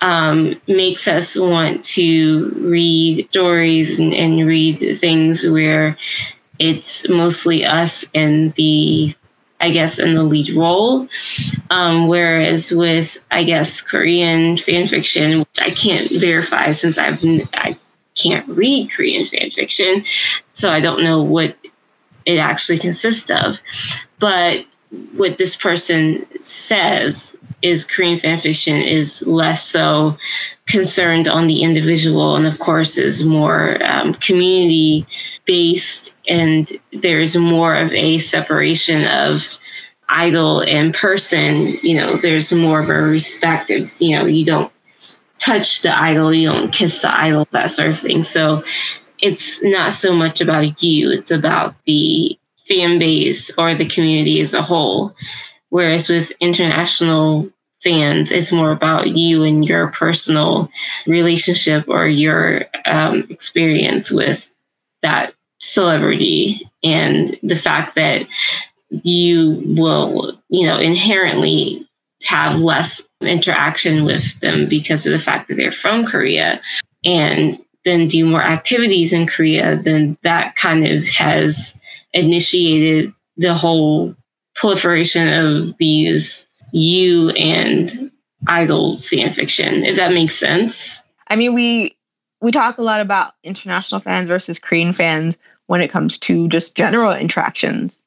um, makes us want to read stories and, and read things where it's mostly us and the I guess, in the lead role. Um, whereas with, I guess, Korean fan fiction, which I can't verify since I've I can't read Korean fan fiction, so I don't know what it actually consists of. But what this person says is Korean fan fiction is less so concerned on the individual and of course is more um, community based and there's more of a separation of idol and person you know there's more of a respect of you know you don't touch the idol, you don't kiss the idol, that sort of thing. So it's not so much about you, it's about the fan base or the community as a whole. Whereas with international fans, it's more about you and your personal relationship or your um, experience with that celebrity and the fact that you will, you know, inherently have less interaction with them because of the fact that they're from Korea and then do more activities in Korea, then that kind of has initiated the whole proliferation of these you and idol fan fiction, if that makes sense. I mean, we we talk a lot about international fans versus Korean fans when it comes to just general interactions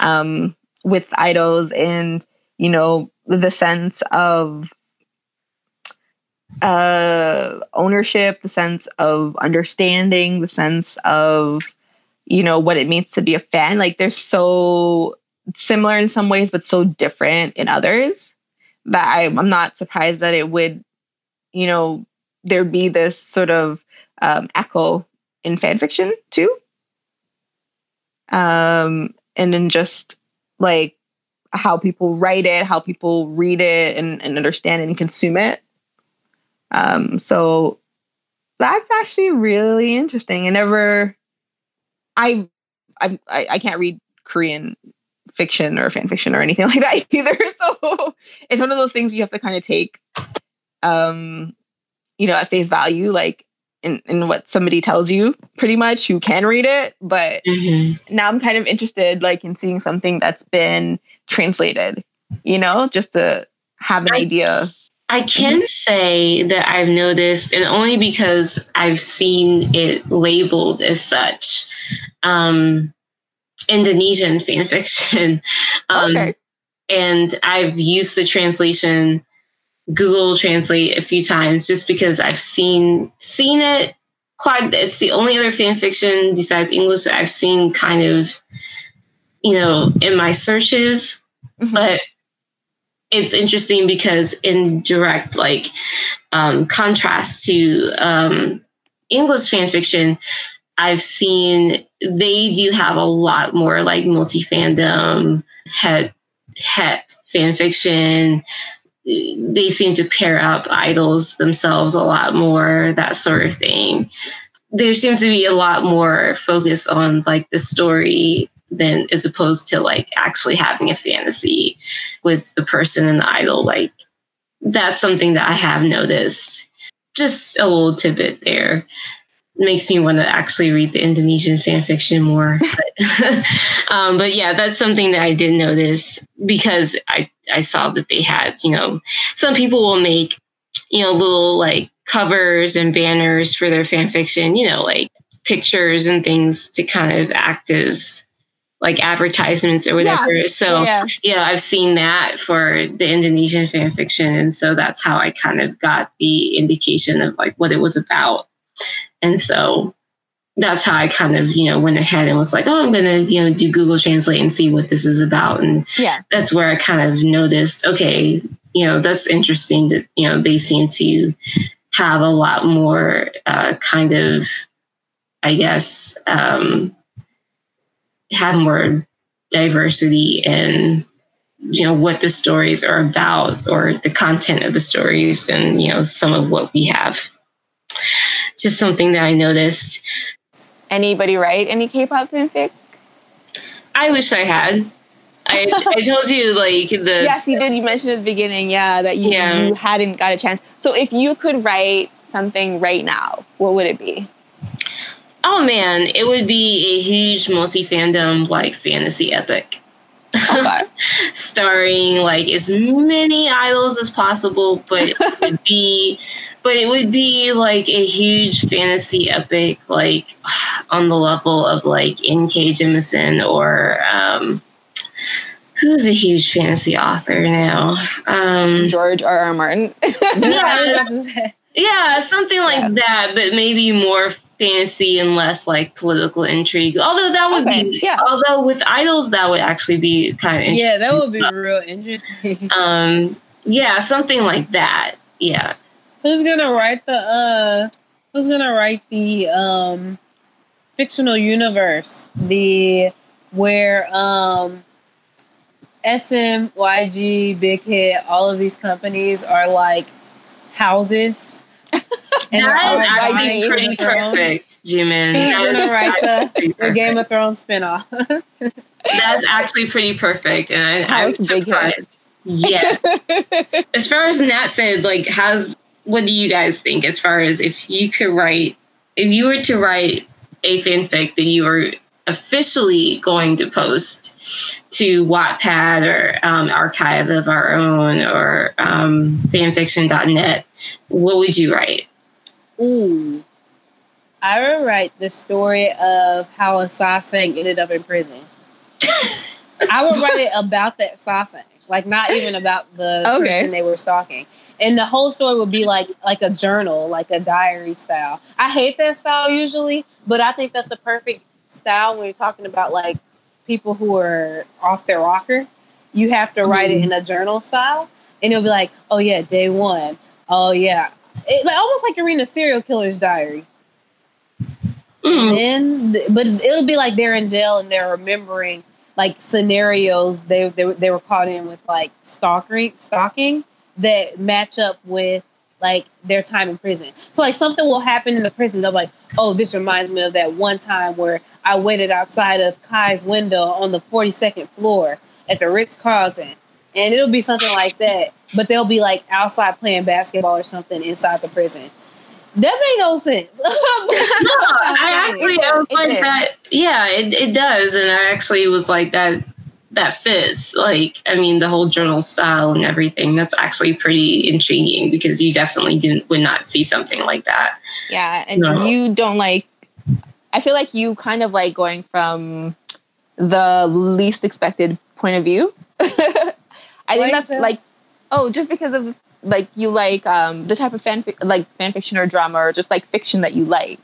um, with idols and you know the sense of uh, ownership, the sense of understanding, the sense of you know what it means to be a fan. Like they're so similar in some ways, but so different in others that I, I'm not surprised that it would, you know, there'd be this sort of um, echo in fan fiction too. Um, and then just like how people write it, how people read it and, and understand and consume it. Um, so that's actually really interesting. I never, I, I, I can't read Korean fiction or fan fiction or anything like that either. So it's one of those things you have to kind of take, um, you know, at face value, like in, in what somebody tells you pretty much you can read it. But mm-hmm. now I'm kind of interested like in seeing something that's been translated, you know, just to have an I, idea. I can say that I've noticed, and only because I've seen it labeled as such. Um, Indonesian fan fiction. Um, okay. And I've used the translation Google Translate a few times just because I've seen seen it quite. It's the only other fan fiction besides English that I've seen kind of, you know, in my searches. Mm-hmm. But it's interesting because in direct like um, contrast to um, English fan fiction, I've seen they do have a lot more like multi fandom, het, het fan fiction. They seem to pair up idols themselves a lot more, that sort of thing. There seems to be a lot more focus on like the story than as opposed to like actually having a fantasy with the person and the idol. Like that's something that I have noticed. Just a little tidbit there makes me want to actually read the Indonesian fan fiction more. But, um, but yeah, that's something that I did notice because I, I saw that they had, you know, some people will make, you know, little like covers and banners for their fan fiction, you know, like pictures and things to kind of act as like advertisements or whatever. Yeah. So yeah. yeah, I've seen that for the Indonesian fan fiction. And so that's how I kind of got the indication of like what it was about. And so that's how I kind of, you know, went ahead and was like, oh, I'm going to, you know, do Google Translate and see what this is about. And yeah. that's where I kind of noticed, okay, you know, that's interesting that, you know, they seem to have a lot more uh, kind of, I guess, um, have more diversity in, you know, what the stories are about or the content of the stories than, you know, some of what we have just something that I noticed. Anybody write any K-pop fanfic? I wish I had. I, I told you like the yes you did you mentioned at the beginning yeah that you, yeah. you hadn't got a chance so if you could write something right now what would it be oh man it would be a huge multi fandom like fantasy epic okay. starring like as many idols as possible but it would be but it would be like a huge fantasy epic, like on the level of like N.K. Jemisin or um, who's a huge fantasy author now? Um, George R. R. Martin. yeah, yeah, something like yeah. that, but maybe more fantasy and less like political intrigue. Although that would okay, be, yeah. although with idols that would actually be kind of yeah, that would be real interesting. Um, yeah, something like that. Yeah. Who's gonna write the uh who's gonna write the um fictional universe? The where um SMYG, Big Hit, all of these companies are like houses. And that is actually pretty perfect, Jimin. He's gonna write the, the Game of Thrones spinoff. That's actually pretty perfect, and I, I was surprised. Yeah. as far as Nat said, like, how's what do you guys think? As far as if you could write, if you were to write a fanfic that you were officially going to post to Wattpad or um, Archive of Our Own or um, fanfiction.net, what would you write? Ooh. I would write the story of how a Sasaeng ended up in prison. I would write it about that Sasaeng, like not even about the okay. person they were stalking. And the whole story would be like like a journal, like a diary style. I hate that style usually, but I think that's the perfect style when you're talking about like people who are off their rocker. You have to write mm-hmm. it in a journal style, and it'll be like, oh yeah, day one. Oh yeah, it, like almost like you're reading a serial killer's diary. Mm. then, but it'll be like they're in jail and they're remembering like scenarios they they, they were caught in with like stalking stalking that match up with like their time in prison. So like something will happen in the prison. They're like, oh, this reminds me of that one time where I waited outside of Kai's window on the 42nd floor at the Ritz Carlton. And it'll be something like that. But they'll be like outside playing basketball or something inside the prison. That made no sense. no, I actually I was like that. Yeah, it, it does. And I actually was like that that fits. Like, I mean, the whole journal style and everything. That's actually pretty intriguing because you definitely didn't would not see something like that. Yeah, and no. you don't like. I feel like you kind of like going from the least expected point of view. I think that's like, oh, just because of like you like um the type of fan like fan fiction or drama or just like fiction that you like.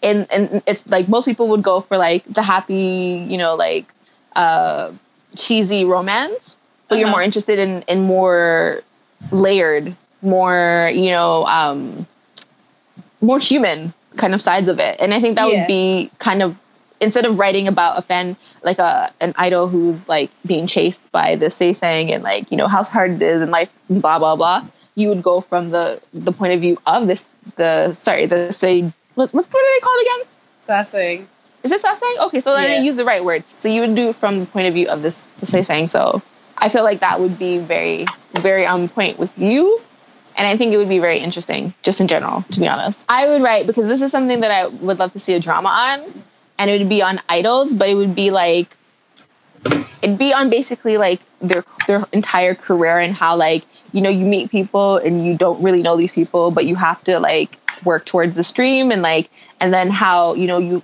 And and it's like most people would go for like the happy, you know, like uh cheesy romance, but uh-huh. you're more interested in in more layered, more you know, um, more human kind of sides of it. And I think that yeah. would be kind of instead of writing about a fan like a an idol who's like being chased by the sasaeng and like you know how hard it is in life, blah blah blah. You would go from the the point of view of this the sorry the say what's what's what are they called again? Sasaeng. Is it sasaeng? Okay, so then yeah. I use the right word. So you would do it from the point of view of this the sasaeng. So I feel like that would be very, very on point with you. And I think it would be very interesting, just in general, to be honest. I would write because this is something that I would love to see a drama on. And it would be on idols, but it would be like it'd be on basically like their their entire career and how like, you know, you meet people and you don't really know these people, but you have to like work towards the stream and like and then how, you know, you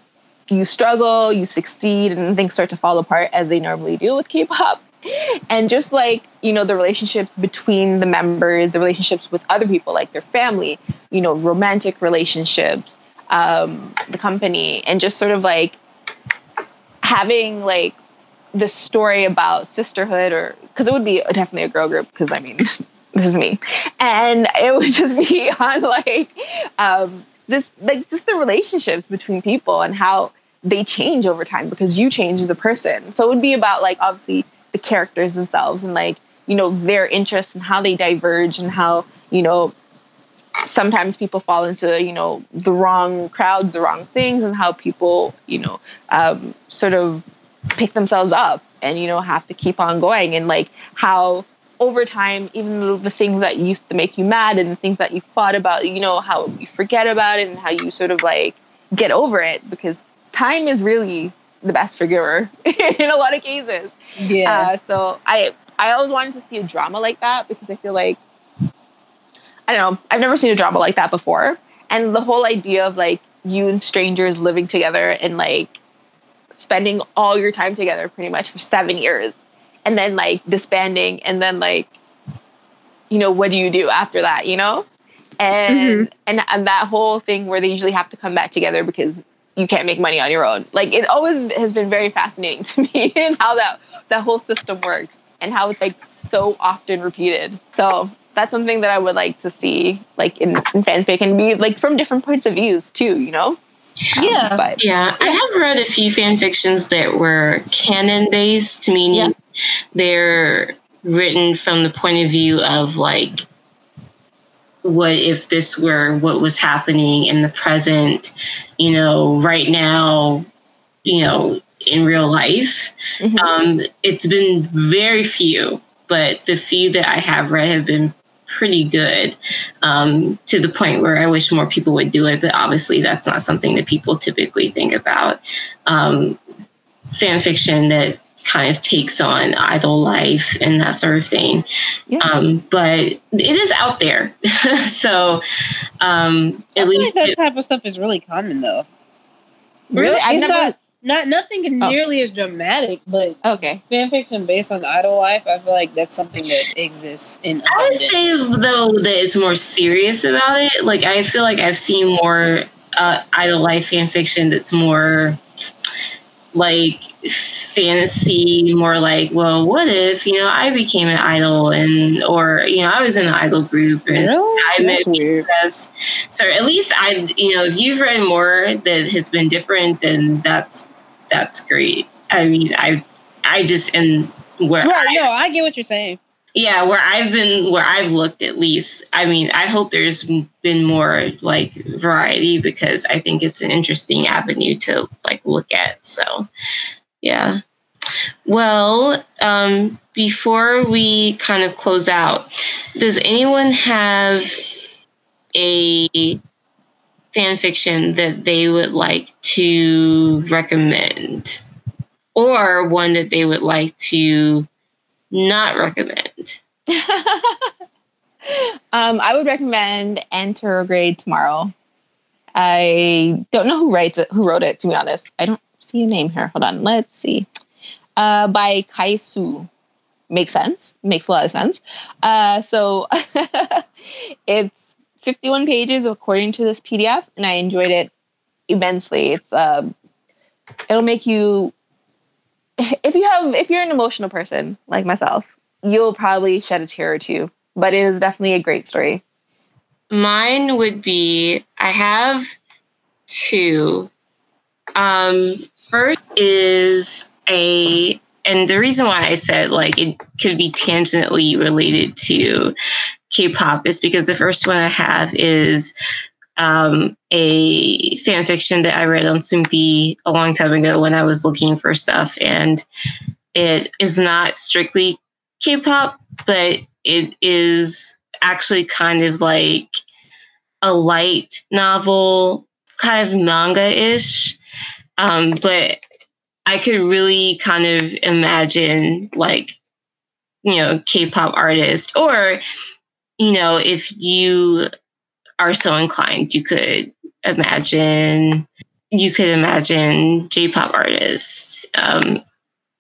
you struggle, you succeed, and things start to fall apart as they normally do with K-pop. And just like, you know, the relationships between the members, the relationships with other people, like their family, you know, romantic relationships, um, the company, and just sort of like having like this story about sisterhood or because it would be definitely a girl group because I mean this is me and it would just be on like um, this like just the relationships between people and how they change over time because you change as a person. So it would be about like obviously the characters themselves and like, you know, their interests and how they diverge and how, you know, sometimes people fall into, you know, the wrong crowds, the wrong things, and how people, you know, um, sort of pick themselves up and, you know, have to keep on going and like how over time, even the, the things that used to make you mad and the things that you fought about, you know, how you forget about it and how you sort of like get over it because time is really the best forgiver in a lot of cases. Yeah. Uh, so I I always wanted to see a drama like that because I feel like I don't know I've never seen a drama like that before, and the whole idea of like you and strangers living together and like spending all your time together pretty much for seven years and then like disbanding and then like you know what do you do after that you know and, mm-hmm. and and that whole thing where they usually have to come back together because you can't make money on your own like it always has been very fascinating to me and how that that whole system works and how it's like so often repeated so that's something that I would like to see, like in, in fanfic, and be like from different points of views too. You know. Yeah. Um, but Yeah, I have read a few fan fictions that were canon based, meaning Yeah. they're written from the point of view of like, what if this were what was happening in the present, you know, right now, you know, in real life. mhm. Um, it's been very few, but the few that I have read have been pretty good um, to the point where I wish more people would do it. But obviously, that's not something that people typically think about. Um, fan fiction that kind of takes on idol life and that sort of thing. Yeah. Um, but it is out there. so um, I at least like that it- type of stuff is really common though. really, I've It's never. not not nothing Oh. nearly as dramatic, but okay. fan fiction based on idol life, I feel like that's something that exists in I would abundance. say though that it's more serious about it. Like I feel like I've seen more uh, idol life fan fiction that's more like fantasy, more like, well, what if you know I became an idol and or you know I was in an idol group and Really? I met. BTS. So at least I, you know, if you've read more that has been different, then that's that's great. I mean, I I just and where Right, I no, I get what you're saying. Yeah where i've been where i've looked at least i mean i hope there's been more like variety because i think it's an interesting avenue to like look at so yeah. Well um before we kind of close out does anyone have a fan fiction that they would like to recommend or one that they would like to not recommend. um, I would recommend Anterograde Tomorrow. I don't know who writes it, who wrote it. To be honest, I don't see a name here. Hold on, let's see. Uh, by Kaisoo. Makes sense. Makes a lot of sense. Uh, so it's 51 pages according to this PDF, and I enjoyed it immensely. It's um, it'll make you if you have if you're an emotional person like myself, you'll probably shed a tear or two. But it is definitely a great story. Mine would be I have two. Um, first is a, and the reason why I said like it could be tangentially related to K-pop is because the first one I have is um, a fan fiction that I read on Sumpi a long time ago when I was looking for stuff, and it is not strictly K-pop, but it is actually kind of like a light novel, kind of manga-ish. Um, but I could really kind of imagine like, you know, K-pop artist, or you know, if you are so inclined, you could imagine you could imagine J-pop artists um,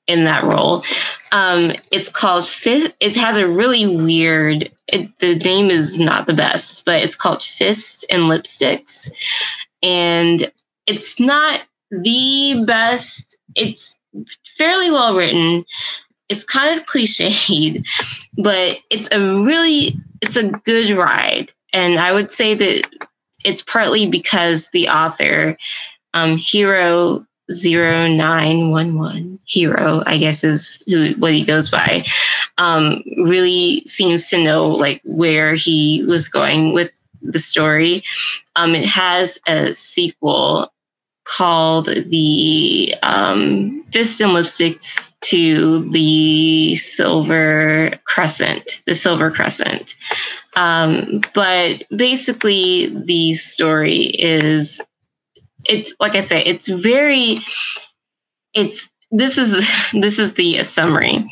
in that role. Um, it's called Fist. It has a really weird. It, the name is not the best, but it's called Fists and Lipsticks, and it's not the best. It's fairly well written. It's kind of cliched, but it's a really it's a good ride, and I would say that it's partly because the author, um, Hero 0911 hero i guess is who what he goes by um really seems to know like where he was going with the story. Um it has a sequel called the um fist and lipsticks to the silver crescent the silver crescent um but basically the story is it's like I say, it's very, it's this is this is the summary.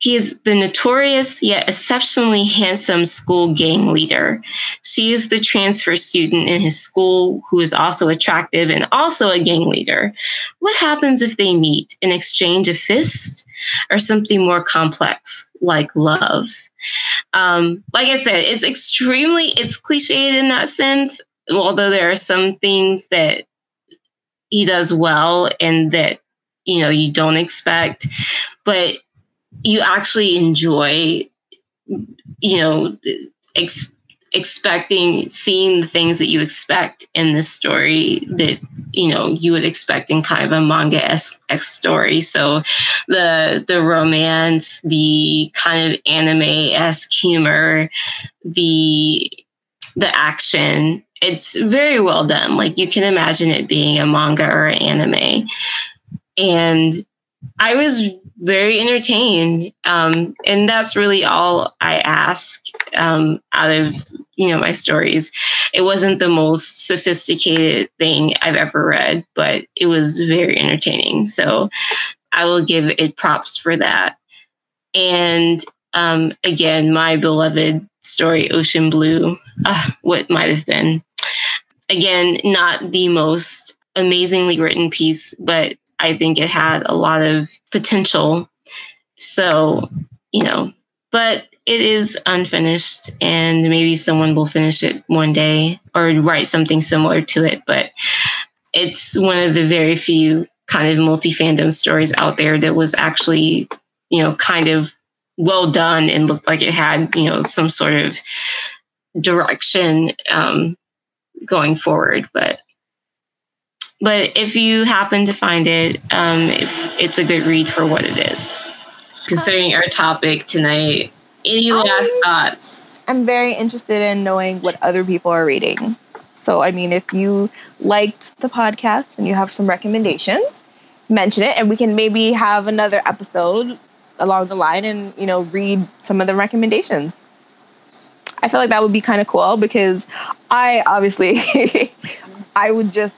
He is the notorious yet exceptionally handsome school gang leader. She is the transfer student in his school who is also attractive and also a gang leader. What happens if they meet? An exchange of fists or something more complex like love? Um, like I said, it's extremely it's cliched in that sense. Although there are some things that he does well and that you know you don't expect but you actually enjoy you know, expecting seeing the things that you expect in this story that you know you would expect in kind of a manga esque story. So the the romance the kind of anime esque humor the the action it's very well done. Like you can imagine it being a manga or an anime. And i was very entertained. Um, and that's really all i ask um, out of you know my stories. It wasn't the most sophisticated thing i've ever read but it was very entertaining. So i will give it props for that. And um, again my beloved story ocean blue uh, what might have been. Again not the most amazingly written piece but I think it had a lot of potential. So, you know, but it is unfinished and maybe someone will finish it one day or write something similar to it. But it's one of the very few kind of multi fandom stories out there that was actually, you know, kind of well done and looked like it had, you know, some sort of direction um, going forward. But but if you happen to find it, um, it's a good read for what it is. Concerning our topic tonight, any last thoughts? I'm very interested in knowing what other people are reading. So, I mean, if you liked the podcast and you have some recommendations, mention it, and we can maybe have another episode along the line and you know read some of the recommendations. I feel like that would be kind of cool because I obviously I would just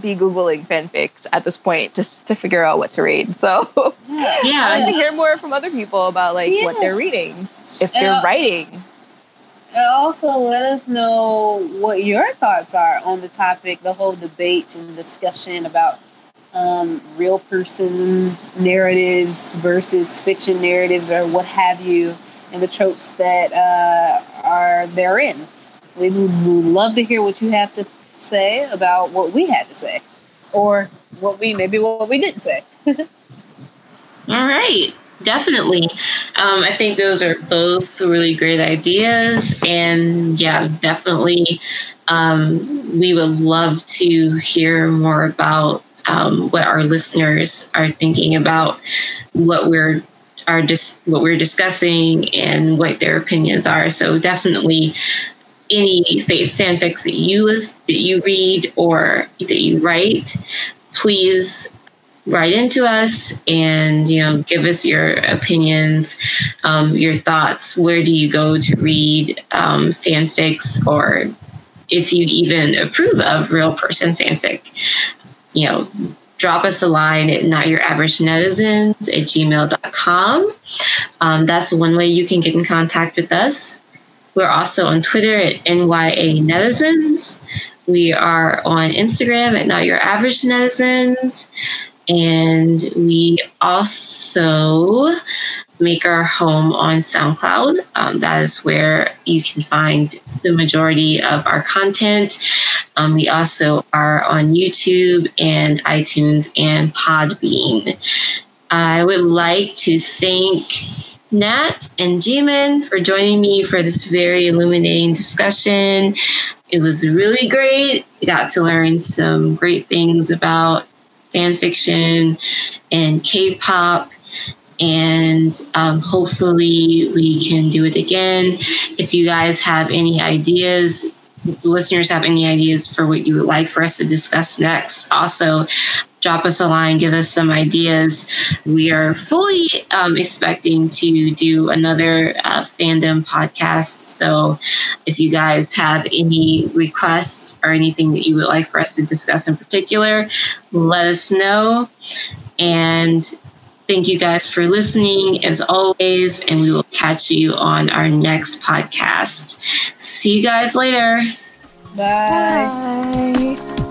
be googling fanfics at this point just to figure out what to read. So yeah, I'd like to hear more from other people about like yeah. what they're reading, if they're uh, writing. And also, let us know what your thoughts are on the topic, the whole debate and discussion about um, real person narratives versus fiction narratives, or what have you, and the tropes that uh, are therein. We would love to hear what you have to say about what we had to say, or what we maybe what we didn't say. All right, definitely. Um, I think those are both really great ideas, and yeah, definitely. Um, we would love to hear more about um, what our listeners are thinking about what we're are just dis- what we're discussing and what their opinions are. So definitely any fanfics that you list, that you read or that you write, please write into us and you know give us your opinions um, your thoughts. Where do you go to read um, fanfics or if you even approve of real person fanfic you know drop us a line at not your average netizens at gmail.com um, that's one way you can get in contact with us we're also on Twitter at NYA Netizens. We are on Instagram at Not Your Average Netizens. And we also make our home on SoundCloud. Um, that is where you can find the majority of our content. Um, we also are on YouTube and iTunes and Podbean. I would like to thank Nat and Jimin for joining me for this very illuminating discussion. It was really great. Got to learn some great things about fan fiction and K pop. And um, hopefully, we can do it again. If you guys have any ideas, listeners have any ideas for what you would like for us to discuss next, also drop us a line, give us some ideas. We are fully um, expecting to do another uh, fandom podcast. So if you guys have any requests or anything that you would like for us to discuss in particular, let us know. And thank you guys for listening as always. And we will catch you on our next podcast. See you guys later. Bye. Bye.